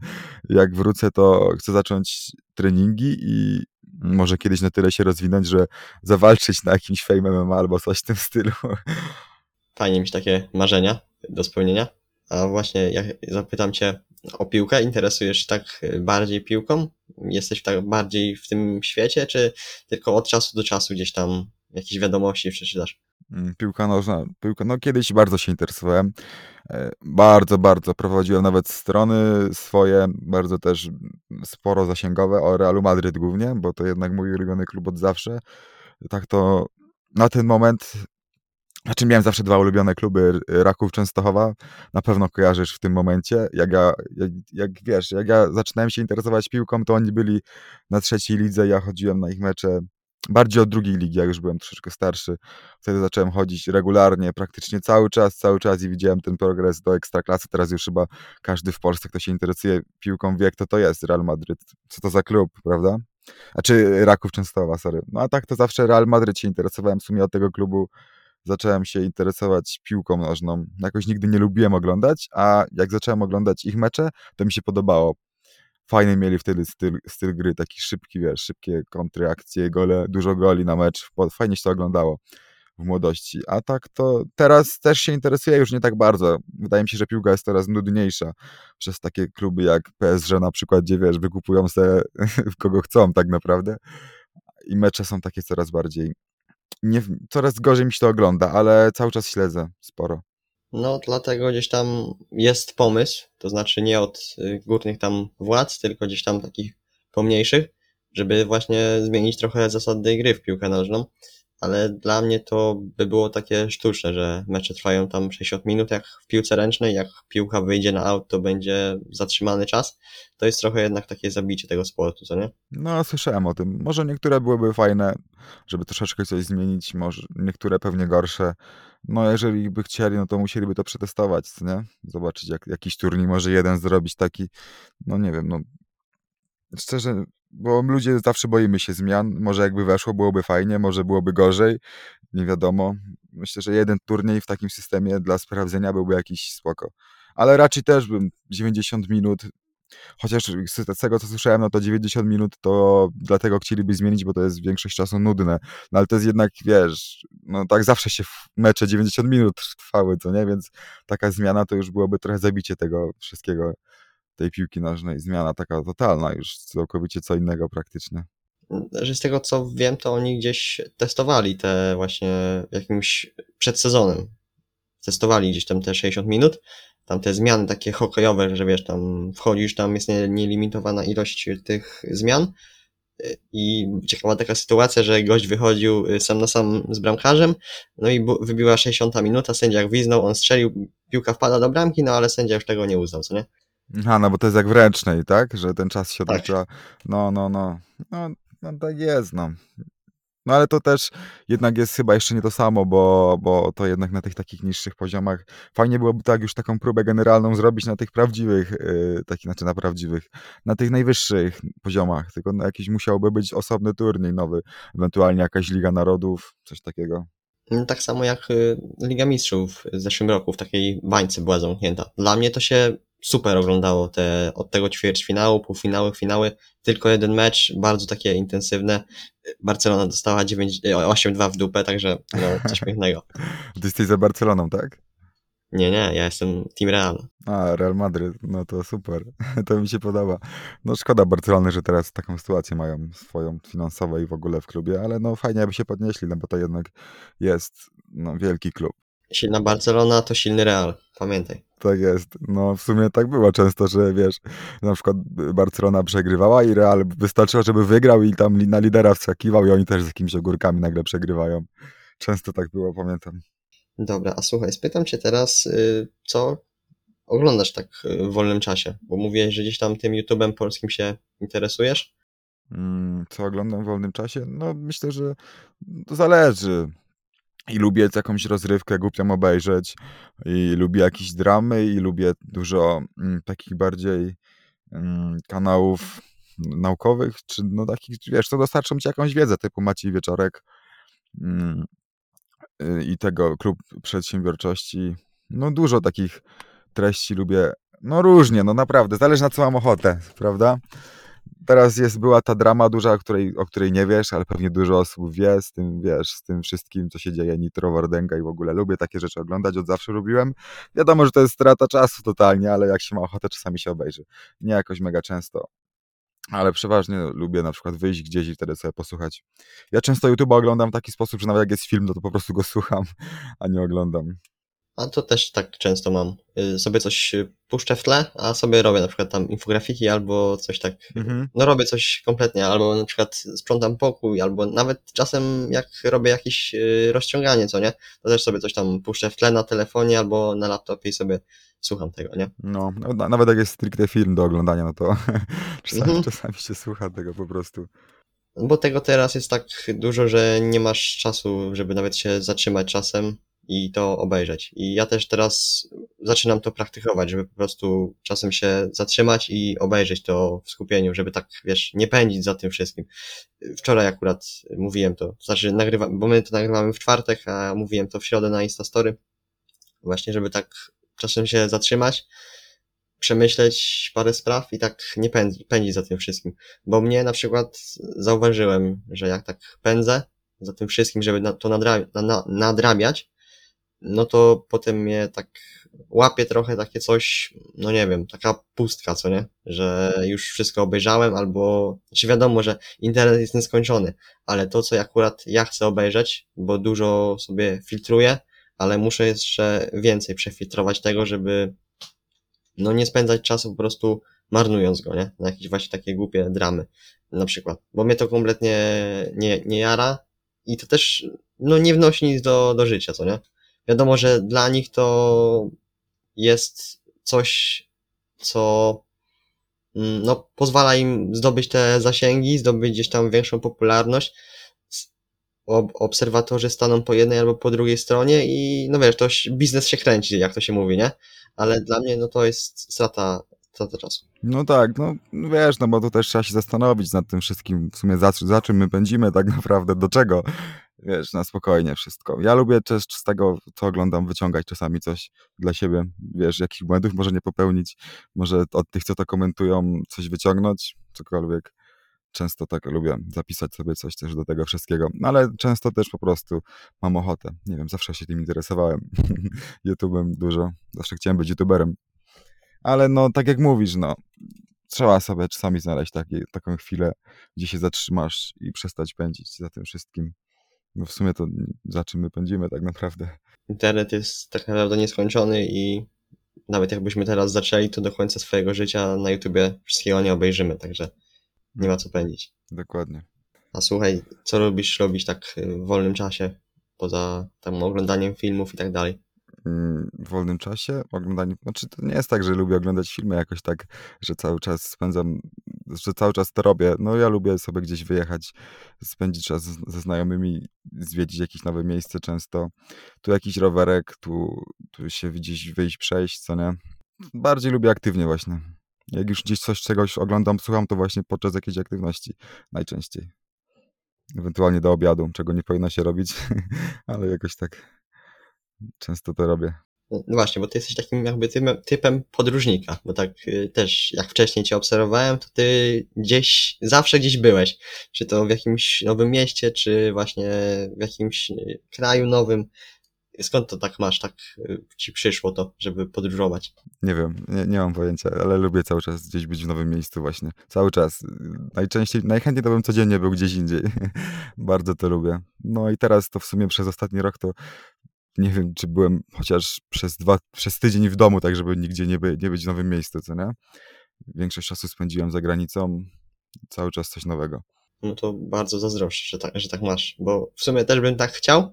Jak wrócę, to chcę zacząć treningi i może kiedyś na tyle się rozwinąć, że zawalczyć na jakimś Fame MMA albo coś w tym stylu. Fajnie mieć takie marzenia do spełnienia. A właśnie ja zapytam Cię o piłkę. Interesujesz się tak bardziej piłką? Jesteś tak bardziej w tym świecie, czy tylko od czasu do czasu gdzieś tam jakieś wiadomości przeczytasz? Mm, Piłka nożna, piłka, no kiedyś bardzo się interesowałem. E, bardzo, bardzo. Prowadziłem nawet strony swoje, bardzo też sporo zasięgowe o Realu Madryt głównie, bo to jednak mój ulubiony klub od zawsze. Tak to na ten moment znaczy miałem zawsze dwa ulubione kluby Raków Częstochowa, na pewno kojarzysz w tym momencie, jak ja, jak, jak wiesz, jak ja zaczynałem się interesować piłką, to oni byli na trzeciej lidze, ja chodziłem na ich mecze bardziej od drugiej ligi, jak już byłem troszeczkę starszy. Wtedy zacząłem chodzić regularnie, praktycznie cały czas, cały czas i widziałem ten progres do ekstraklasy. Teraz już chyba każdy w Polsce, kto się interesuje piłką, wie, kto to jest Real Madryt, co to za klub, prawda? A czy Raków Częstochowa, sorry. No a tak to zawsze Real Madryt się interesowałem w sumie od tego klubu zacząłem się interesować piłką nożną. Jakoś nigdy nie lubiłem oglądać, a jak zacząłem oglądać ich mecze, to mi się podobało. Fajny mieli wtedy styl, styl gry, taki szybki, wiesz, szybkie kontry, akcje, gole, dużo goli na mecz. Fajnie się to oglądało w młodości. A tak to teraz też się interesuję już nie tak bardzo. Wydaje mi się, że piłka jest coraz nudniejsza przez takie kluby jak PSG na przykład, gdzie wiesz, wykupują se kogo chcą tak naprawdę. I mecze są takie coraz bardziej nie, coraz gorzej mi się to ogląda, ale cały czas śledzę sporo. No, dlatego gdzieś tam jest pomysł, to znaczy nie od y, górnych tam władz, tylko gdzieś tam takich pomniejszych, żeby właśnie zmienić trochę zasady gry w piłkę nożną ale dla mnie to by było takie sztuczne, że mecze trwają tam 60 minut, jak w piłce ręcznej, jak piłka wyjdzie na aut, to będzie zatrzymany czas. To jest trochę jednak takie zabicie tego sportu, co nie? No, słyszałem o tym. Może niektóre byłyby fajne, żeby troszeczkę coś zmienić, może niektóre pewnie gorsze. No, jeżeli by chcieli, no to musieliby to przetestować, nie? Zobaczyć, jak jakiś turniej może jeden zrobić taki, no nie wiem, no szczerze, bo ludzie zawsze boimy się zmian. Może jakby weszło, byłoby fajnie, może byłoby gorzej. Nie wiadomo. Myślę, że jeden turniej w takim systemie dla sprawdzenia byłby jakiś spoko. Ale raczej też bym 90 minut, chociaż z tego co słyszałem, no to 90 minut to dlatego chcieliby zmienić, bo to jest większość czasu nudne. No ale to jest jednak, wiesz, no tak zawsze się mecze 90 minut trwały, co nie? Więc taka zmiana to już byłoby trochę zabicie tego wszystkiego tej piłki nożnej. Zmiana taka totalna, już całkowicie co innego praktycznie. Z tego co wiem, to oni gdzieś testowali te właśnie jakimś przed sezonem. Testowali gdzieś tam te 60 minut, tam te zmiany takie hokejowe, że wiesz, tam wchodzisz, tam jest nielimitowana ilość tych zmian. I ciekawa taka sytuacja, że gość wychodził sam na sam z bramkarzem, no i wybiła 60 minuta, sędzia gwiznął, on strzelił, piłka wpada do bramki, no ale sędzia już tego nie uznał, co nie? Aha, no bo to jest jak w ręcznej, tak? Że ten czas się tak. odlicza. No, no, no. No, no tak jest, no. No ale to też jednak jest chyba jeszcze nie to samo, bo, bo to jednak na tych takich niższych poziomach fajnie byłoby tak już taką próbę generalną zrobić na tych prawdziwych, yy, takich, znaczy na prawdziwych, na tych najwyższych poziomach, tylko no, jakiś musiałby być osobny turniej nowy, ewentualnie jakaś Liga Narodów, coś takiego. No, tak samo jak y, Liga Mistrzów w zeszłym roku w takiej bańce była zamknięta. Dla mnie to się super oglądało te, od tego ćwierćfinału, półfinały, finały, tylko jeden mecz, bardzo takie intensywne. Barcelona dostała 8-2 w dupę, także no, coś pięknego. Ty jesteś za Barceloną, tak? Nie, nie, ja jestem Team Real. A, Real Madryt, no to super, to mi się podoba. No szkoda Barcelony, że teraz taką sytuację mają swoją finansową i w ogóle w klubie, ale no fajnie, aby się podnieśli, no bo to jednak jest no, wielki klub. Silna Barcelona to silny Real, pamiętaj. Tak jest. No w sumie tak było często, że wiesz, na przykład Barcelona przegrywała i Real wystarczyło, żeby wygrał i tam na lidera wskakiwał i oni też z jakimiś ogórkami nagle przegrywają. Często tak było, pamiętam. Dobra, a słuchaj, spytam cię teraz, y, co oglądasz tak y, w wolnym czasie? Bo mówiłeś, że gdzieś tam tym YouTube'em polskim się interesujesz? Mm, co oglądam w wolnym czasie? No myślę, że to zależy i lubię jakąś rozrywkę głupią obejrzeć i lubię jakieś dramy i lubię dużo mm, takich bardziej mm, kanałów naukowych, czy no takich, wiesz, co dostarczą ci jakąś wiedzę, typu Maciej Wieczorek mm, i tego Klub Przedsiębiorczości. No dużo takich treści lubię, no różnie, no naprawdę, zależy na co mam ochotę, prawda? Teraz jest, była ta drama duża, o której, o której nie wiesz, ale pewnie dużo osób wie z tym, wiesz, z tym wszystkim, co się dzieje, Nitro, Wardęga i w ogóle lubię takie rzeczy oglądać, od zawsze lubiłem. Wiadomo, że to jest strata czasu totalnie, ale jak się ma ochotę, czasami się obejrzy. Nie jakoś mega często. Ale przeważnie lubię na przykład wyjść gdzieś i wtedy sobie posłuchać. Ja często YouTube oglądam w taki sposób, że nawet jak jest film, to, to po prostu go słucham, a nie oglądam. A to też tak często mam. Y, Sobie coś y, puszczę w tle, a sobie robię na przykład tam infografiki albo coś tak. Mhm. No robię coś kompletnie, albo na przykład sprzątam pokój, albo nawet czasem jak robię jakieś y, rozciąganie, co nie? To też sobie coś tam puszczę w tle na telefonie albo na laptopie i sobie słucham tego, nie? No, na- nawet jak jest stricte film do oglądania, no to czasami, Mhm. czasami się słucha tego po prostu. Bo tego teraz jest tak dużo, że nie masz czasu, żeby nawet się zatrzymać czasem i to obejrzeć. I ja też teraz zaczynam to praktykować, żeby po prostu czasem się zatrzymać i obejrzeć to w skupieniu, żeby tak, wiesz, nie pędzić za tym wszystkim. Wczoraj akurat mówiłem to, to znaczy nagrywam, bo my to nagrywamy w czwartek, a mówiłem to w środę na Instastory. Właśnie, żeby tak czasem się zatrzymać, przemyśleć parę spraw i tak nie pędzi, pędzić za tym wszystkim. Bo mnie na przykład zauważyłem, że jak tak pędzę za tym wszystkim, żeby to nadra, na, na, nadrabiać, no to potem mnie tak łapie trochę takie coś, no nie wiem, taka pustka, co nie? Że już wszystko obejrzałem, albo, znaczy wiadomo, że internet jest nieskończony, ale to, co akurat ja chcę obejrzeć, bo dużo sobie filtruję, ale muszę jeszcze więcej przefiltrować tego, żeby no nie spędzać czasu po prostu marnując go, nie? Na jakieś właśnie takie głupie dramy, na przykład. Bo mnie to kompletnie nie, nie jara i to też, no nie wnosi nic do, do życia, co nie? Wiadomo, że dla nich to jest coś, co mm, no, pozwala im zdobyć te zasięgi, zdobyć gdzieś tam większą popularność. Obserwatorzy staną po jednej albo po drugiej stronie i no wiesz, to biznes się kręci, jak to się mówi, nie? Ale dla mnie no to jest strata, strata czasu. No tak, no no wiesz, no bo to też trzeba się zastanowić nad tym wszystkim, w sumie za, za czym my pędzimy tak naprawdę, do czego, wiesz, na spokojnie wszystko. Ja lubię też z tego, co oglądam, wyciągać czasami coś dla siebie, wiesz, jakich błędów może nie popełnić, może od tych, co to komentują, coś wyciągnąć, cokolwiek. Często tak lubię zapisać sobie coś też do tego wszystkiego, no ale często też po prostu mam ochotę. Nie wiem, zawsze się tym interesowałem. YouTube'em dużo, zawsze chciałem być YouTuberem. Ale no, tak jak mówisz, no, trzeba sobie czasami znaleźć taki, taką chwilę, gdzie się zatrzymasz i przestać pędzić za tym wszystkim. No w sumie to za czym my pędzimy tak naprawdę. Internet jest tak naprawdę nieskończony i nawet jakbyśmy teraz zaczęli, to do końca swojego życia na YouTubie wszystkiego nie obejrzymy, także nie ma co pędzić. Dokładnie. A słuchaj, co lubisz robić tak w wolnym czasie, poza tam oglądaniem filmów i tak dalej? Mm, W wolnym czasie oglądanie, znaczy to nie jest tak, że lubię oglądać filmy jakoś tak, że cały czas spędzam, że cały czas to robię. No ja lubię sobie gdzieś wyjechać, spędzić czas ze znajomymi, zwiedzić jakieś nowe miejsce często. Tu jakiś rowerek, tu, tu się gdzieś wyjść, przejść, co nie? Bardziej lubię aktywnie właśnie. Jak już gdzieś coś czegoś oglądam, słucham, to właśnie podczas jakiejś aktywności najczęściej. Ewentualnie do obiadu, czego nie powinno się robić, ale jakoś tak często to robię. No właśnie, bo ty jesteś takim jakby typem, typem podróżnika, bo tak y, też jak wcześniej cię obserwowałem, to ty gdzieś, zawsze gdzieś byłeś. Czy to w jakimś nowym mieście, czy właśnie w jakimś y, kraju nowym. Skąd to tak masz, tak y, ci przyszło to, żeby podróżować? Nie wiem, nie, nie mam pojęcia, ale lubię cały czas gdzieś być w nowym miejscu właśnie. Cały czas. Najczęściej, najchętniej to bym codziennie był gdzieś indziej. Bardzo to lubię. No i teraz to w sumie przez ostatni rok to nie wiem, czy byłem chociaż przez dwa, przez tydzień w domu, tak żeby nigdzie nie, by, nie być w nowym miejscu, co nie? Większość czasu spędziłem za granicą, cały czas coś nowego. No to bardzo zazdroszczę, że tak, że tak masz, bo w sumie też bym tak chciał,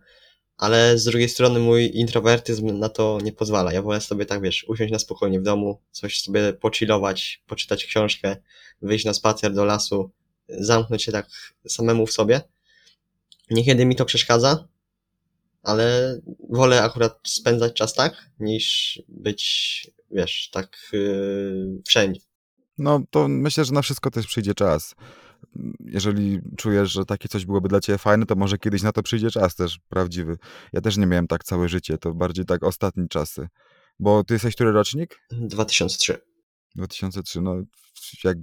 ale z drugiej strony mój introwertyzm na to nie pozwala. Ja wolę sobie tak, wiesz, usiąść na spokojnie w domu, coś sobie pochillować, poczytać książkę, wyjść na spacer do lasu, zamknąć się tak samemu w sobie. Niekiedy mi to przeszkadza, ale wolę akurat spędzać czas tak, niż być, wiesz, tak yy, wszędzie. No to myślę, że na wszystko też przyjdzie czas. Jeżeli czujesz, że takie coś byłoby dla ciebie fajne, to może kiedyś na to przyjdzie czas też prawdziwy. Ja też nie miałem tak całe życie, to bardziej tak ostatnie czasy. Bo ty jesteś który rocznik? 2003. 2003, no jak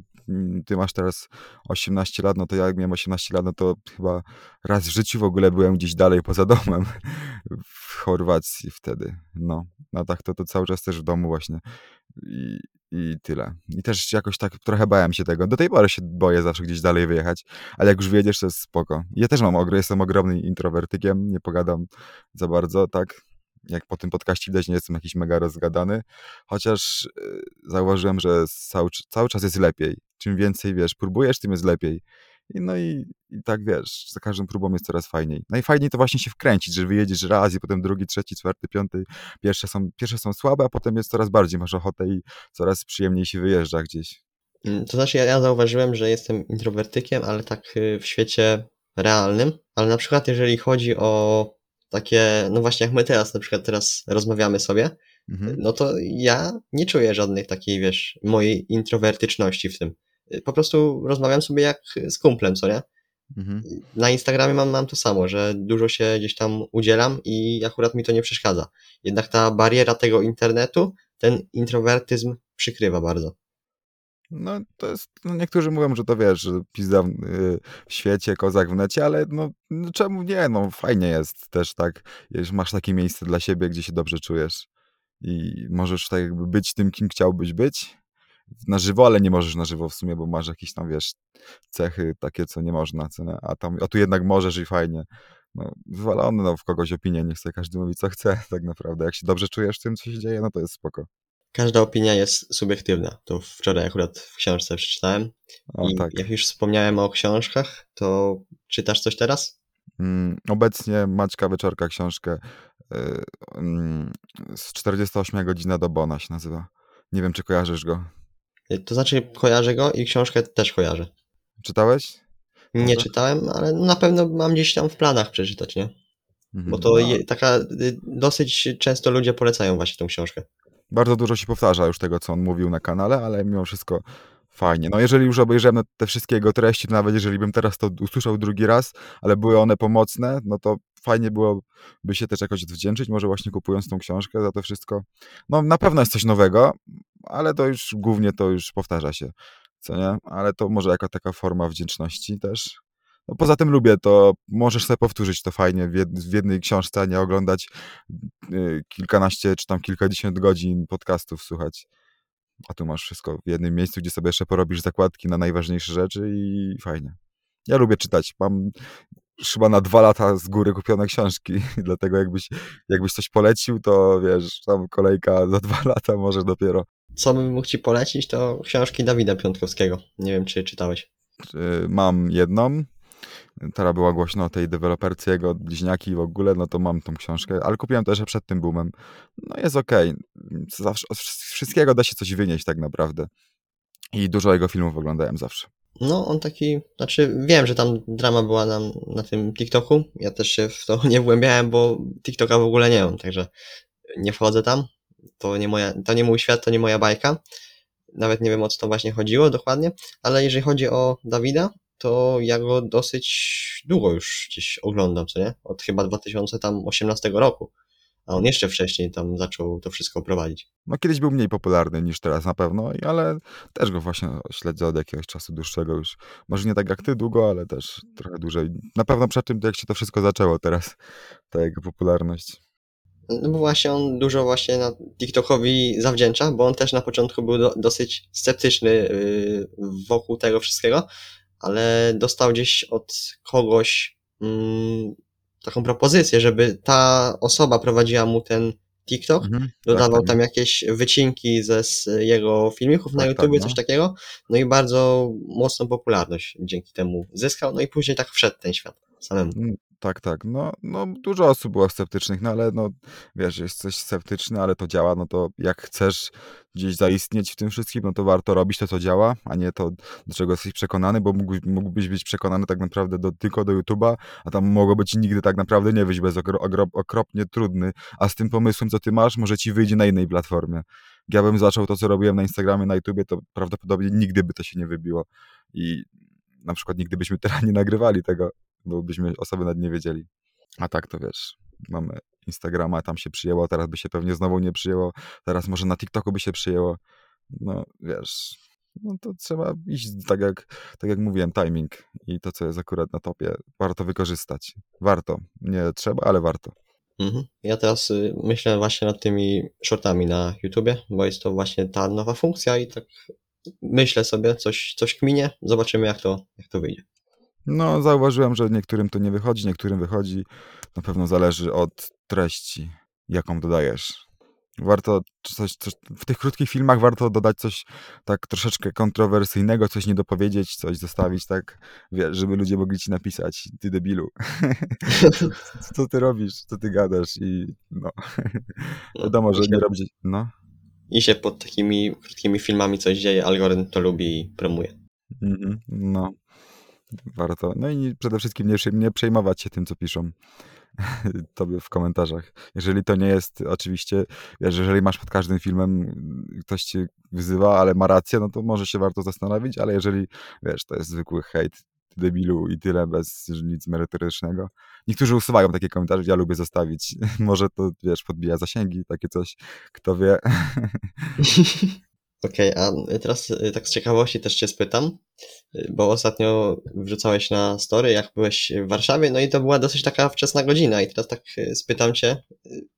ty masz teraz 18 lat, no to ja jak miałem 18 lat, no to chyba raz w życiu w ogóle byłem gdzieś dalej poza domem w Chorwacji wtedy, no. No tak, to, to cały czas też w domu właśnie i, i tyle. I też jakoś tak trochę bałem się tego. Do tej pory się boję zawsze gdzieś dalej wyjechać, ale jak już wyjedziesz, to jest spoko. Ja też mam, jestem ogromnym introwertykiem, nie pogadam za bardzo, tak. jak po tym podcaście widać, nie jestem jakiś mega rozgadany, chociaż y, zauważyłem, że cały, cały czas jest lepiej. Czym więcej, wiesz, próbujesz, tym jest lepiej. I no i, i tak wiesz, za każdą próbą jest coraz fajniej. Najfajniej to właśnie się wkręcić, że wyjedziesz raz i potem drugi, trzeci, czwarty, piąty. Pierwsze są, pierwsze są słabe, a potem jest coraz bardziej masz ochotę i coraz przyjemniej się wyjeżdża gdzieś. Mm, to znaczy, ja, ja zauważyłem, że jestem introwertykiem, ale tak y, w świecie realnym. Ale na przykład, jeżeli chodzi o takie, no właśnie jak my teraz, na przykład teraz rozmawiamy sobie, Mhm. no to ja nie czuję żadnej takiej, wiesz, mojej introwertyczności w tym. Po prostu rozmawiam sobie jak z kumplem, co nie? Mhm. Na Instagramie mam, mam to samo, że dużo się gdzieś tam udzielam i akurat mi to nie przeszkadza. Jednak ta bariera tego internetu, ten introwertyzm przykrywa bardzo. No to jest, no niektórzy mówią, że to wiesz, że pizda w, y, w świecie, kozak w necie, ale no, no czemu nie, no fajnie jest też tak, jeśli masz takie miejsce dla siebie, gdzie się dobrze czujesz i możesz tak jakby być tym, kim chciałbyś być na żywo, ale nie możesz na żywo w sumie, bo masz jakieś tam, wiesz, cechy takie, co nie można, co nie? A, tam, a tu jednak możesz i fajnie. No, wywalony no, w kogoś opinię, niech sobie każdy mówi, co chce, tak naprawdę. Jak się dobrze czujesz w tym, co się dzieje, no to jest spoko. Każda opinia jest subiektywna. To wczoraj akurat w książce przeczytałem. O, I tak. jak już wspomniałem o książkach, to czytasz coś teraz? Mm, obecnie Maćka Wieczorka książkę y, mm, z 48 godzina do Bona się nazywa. Nie wiem, czy kojarzysz go. Y, To znaczy, kojarzę go i książkę też kojarzę. Czytałeś? Nie Może? czytałem, ale na pewno mam gdzieś tam w planach przeczytać, nie? Mhm. Bo to No, je, taka, y, dosyć często ludzie polecają właśnie tą książkę. Bardzo dużo się powtarza już tego, co on mówił na kanale, ale mimo wszystko fajnie. No jeżeli już obejrzymy te wszystkie jego treści, to nawet jeżeli bym teraz to usłyszał drugi raz, ale były one pomocne, no to fajnie byłoby się też jakoś odwdzięczyć, może właśnie kupując tą książkę za to wszystko. No na pewno jest coś nowego, ale to już głównie to już powtarza się, co nie? Ale to może jaka taka forma wdzięczności też. No poza tym lubię to, możesz sobie powtórzyć to fajnie w, jed, w jednej książce, a nie oglądać y, kilkanaście czy tam kilkadziesiąt godzin podcastów słuchać. A tu masz wszystko w jednym miejscu, gdzie sobie jeszcze porobisz zakładki na najważniejsze rzeczy i fajnie. Ja lubię czytać. Mam chyba na dwa lata z góry kupione książki, dlatego jakbyś, jakbyś coś polecił, to wiesz, tam kolejka za dwa lata może dopiero. Co bym mógł ci polecić, to książki Dawida Piątkowskiego. Nie wiem, czy czytałeś. Mam jedną, teraz była głośno o tej deweloperce jego bliźniaki w ogóle, no to mam tą książkę, ale kupiłem też przed tym boomem. No jest okej. Zawsze, z wszystkiego da się coś wynieść tak naprawdę. I dużo jego filmów oglądałem zawsze. No, on taki, znaczy wiem, że tam drama była na, na tym TikToku. Ja też się w to nie wgłębiałem, bo TikToka w ogóle nie mam, także nie wchodzę tam. To nie moja, to nie mój świat, to nie moja bajka. Nawet nie wiem o co to właśnie chodziło dokładnie, ale jeżeli chodzi o Dawida, to ja go dosyć długo już gdzieś oglądam, co nie? Od chyba 2018 roku. A on jeszcze wcześniej tam zaczął to wszystko prowadzić. No kiedyś był mniej popularny niż teraz na pewno, ale też go właśnie śledzę od jakiegoś czasu dłuższego już. Może nie tak jak ty długo, ale też trochę dłużej. Na pewno przed tym, jak się to wszystko zaczęło teraz, ta jego popularność. No bo właśnie on dużo właśnie na TikTokowi zawdzięcza, bo on też na początku był do, dosyć sceptyczny yy, wokół tego wszystkiego, ale dostał gdzieś od kogoś mm, taką propozycję, żeby ta osoba prowadziła mu ten TikTok, Mhm, dodawał tak, tam jakieś wycinki ze z jego filmików na Tak, YouTubie, tak, coś no. takiego, no i bardzo mocną popularność dzięki temu zyskał, no i później tak wszedł ten świat samemu. Tak, tak. No, no dużo osób było sceptycznych, no ale no wiesz, jesteś sceptyczny, ale to działa, no to jak chcesz gdzieś zaistnieć w tym wszystkim, no to warto robić to, co działa, a nie to, do czego jesteś przekonany, bo mógłbyś, mógłbyś być przekonany tak naprawdę do, tylko do YouTube'a, a tam mogłoby ci nigdy tak naprawdę nie wyjść, jest okro, okro, okropnie trudny, a z tym pomysłem, co ty masz, może ci wyjdzie na innej platformie. Ja bym zaczął to, co robiłem na Instagramie, na YouTubie, to prawdopodobnie nigdy by to się nie wybiło i na przykład nigdy byśmy teraz nie nagrywali tego, bo byśmy osoby nad nie wiedzieli. A tak to wiesz, mamy Instagrama, tam się przyjęło, teraz by się pewnie znowu nie przyjęło, teraz może na TikToku by się przyjęło. No wiesz, no to trzeba iść tak jak, tak jak mówiłem, timing i to, co jest akurat na topie, warto wykorzystać. Warto. Nie trzeba, ale warto. Mhm. Ja teraz y, myślę właśnie nad tymi shortami na YouTubie, bo jest to właśnie ta nowa funkcja i tak myślę sobie, coś, coś kminie, zobaczymy jak to, jak to wyjdzie. No, zauważyłem, że niektórym to nie wychodzi, niektórym wychodzi. Na pewno zależy od treści. jaką dodajesz. Warto coś, coś, w tych krótkich filmach warto dodać coś tak troszeczkę kontrowersyjnego, coś nie dopowiedzieć, coś zostawić tak, żeby ludzie mogli ci napisać, ty debilu, co ty robisz, co ty gadasz i no, No, wiadomo, że nie robić, no. I się pod takimi krótkimi filmami coś dzieje, algorytm to lubi i promuje. Mhm, no, warto. No i przede wszystkim nie, nie przejmować się tym, co piszą tobie w komentarzach. Jeżeli to nie jest, oczywiście, jeżeli masz pod każdym filmem, ktoś cię wyzywa, ale ma rację, no to może się warto zastanowić, ale jeżeli, wiesz, to jest zwykły hejt, debilu i tyle, bez nic merytorycznego. Niektórzy usuwają takie komentarze, ja lubię zostawić. może to, wiesz, podbija zasięgi, takie coś, kto wie. Okej, a teraz y, tak z ciekawości też cię spytam, y, bo ostatnio wrzucałeś na story, jak byłeś w Warszawie, no i to była dosyć taka wczesna godzina i teraz tak y, spytam cię,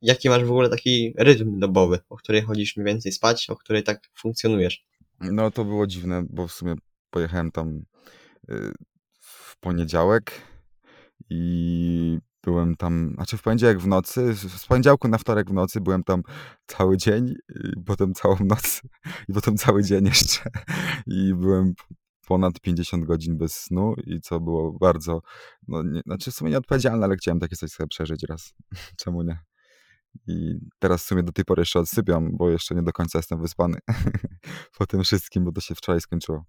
jaki masz w ogóle taki rytm dobowy, o której chodzisz mniej więcej spać, o której tak funkcjonujesz? No to było dziwne, bo w sumie pojechałem tam w poniedziałek i byłem tam, znaczy w poniedziałek w nocy, z poniedziałku na wtorek w nocy byłem tam cały dzień, potem całą noc i potem cały dzień jeszcze i byłem ponad 50 godzin bez snu i co było bardzo, no nie, znaczy w sumie nieodpowiedzialne, ale chciałem takie coś sobie przeżyć raz, czemu nie? I teraz w sumie do tej pory jeszcze odsypiam, bo jeszcze nie do końca jestem wyspany po tym wszystkim, bo to się wczoraj skończyło.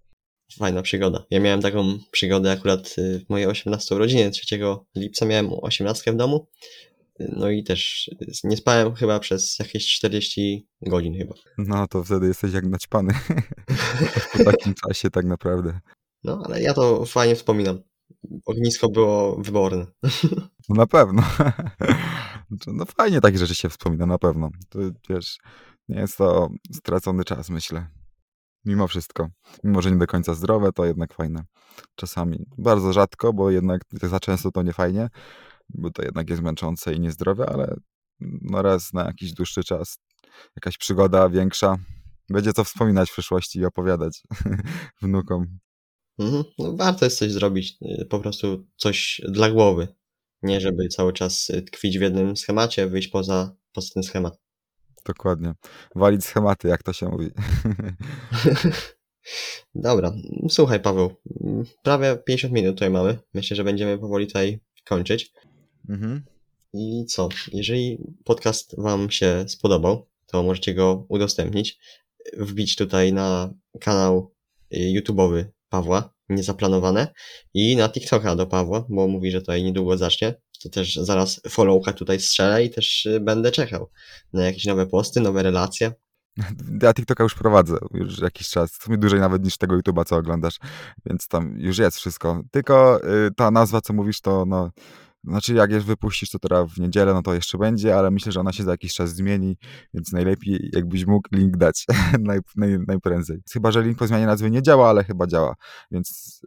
Fajna przygoda. Ja miałem taką przygodę akurat y, w mojej 18 urodziny, 3 lipca miałem 18 w domu, no i też y, nie spałem chyba przez jakieś 40 godzin chyba. No to wtedy jesteś jak naćpany po takim czasie tak naprawdę. No, ale ja to fajnie wspominam. Ognisko było wyborne. No na pewno. No fajnie takie rzeczy się wspomina, na pewno. To wiesz, nie jest to stracony czas, myślę. Mimo wszystko. Mimo, że nie do końca zdrowe, to jednak fajne. Czasami. Bardzo rzadko, bo jednak za często to nie fajnie, bo to jednak jest męczące i niezdrowe, ale no raz na jakiś dłuższy czas jakaś przygoda większa. Będzie co wspominać w przyszłości i opowiadać wnukom. Mhm. No, warto jest coś zrobić, y, po prostu coś dla głowy. Nie żeby cały czas y, tkwić w jednym schemacie, wyjść poza, poza ten schemat. Dokładnie. Walić schematy, jak to się mówi. Dobra, słuchaj Paweł, prawie 50 minut tutaj mamy. Myślę, że będziemy powoli tutaj kończyć. mhm. I co? Jeżeli podcast Wam się spodobał, to możecie go udostępnić, wbić tutaj na kanał y, YouTube'owy Pawła, niezaplanowane, i na TikToka do Pawła, bo mówi, że tutaj niedługo zacznie. To też zaraz followka tutaj strzelę i też y, będę czekał na jakieś nowe posty, nowe relacje. Ja TikToka już prowadzę już jakiś czas, w sumie dłużej nawet niż tego YouTube'a, co oglądasz, więc tam już jest wszystko. Tylko y, ta nazwa, co mówisz, to no, znaczy jak je wypuścisz to teraz w niedzielę, no to jeszcze będzie, ale myślę, że ona się za jakiś czas zmieni, więc najlepiej jakbyś mógł link dać naj, naj, najprędzej. Chyba, że link po zmianie nazwy nie działa, ale chyba działa, więc,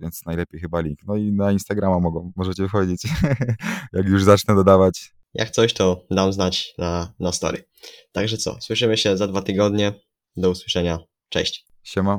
więc najlepiej chyba link. No i na Instagrama mogą, możecie wchodzić, jak już zacznę dodawać. Jak coś, to dam znać na, na story. Także co, słyszymy się za dwa tygodnie. Do usłyszenia. Cześć. Siema.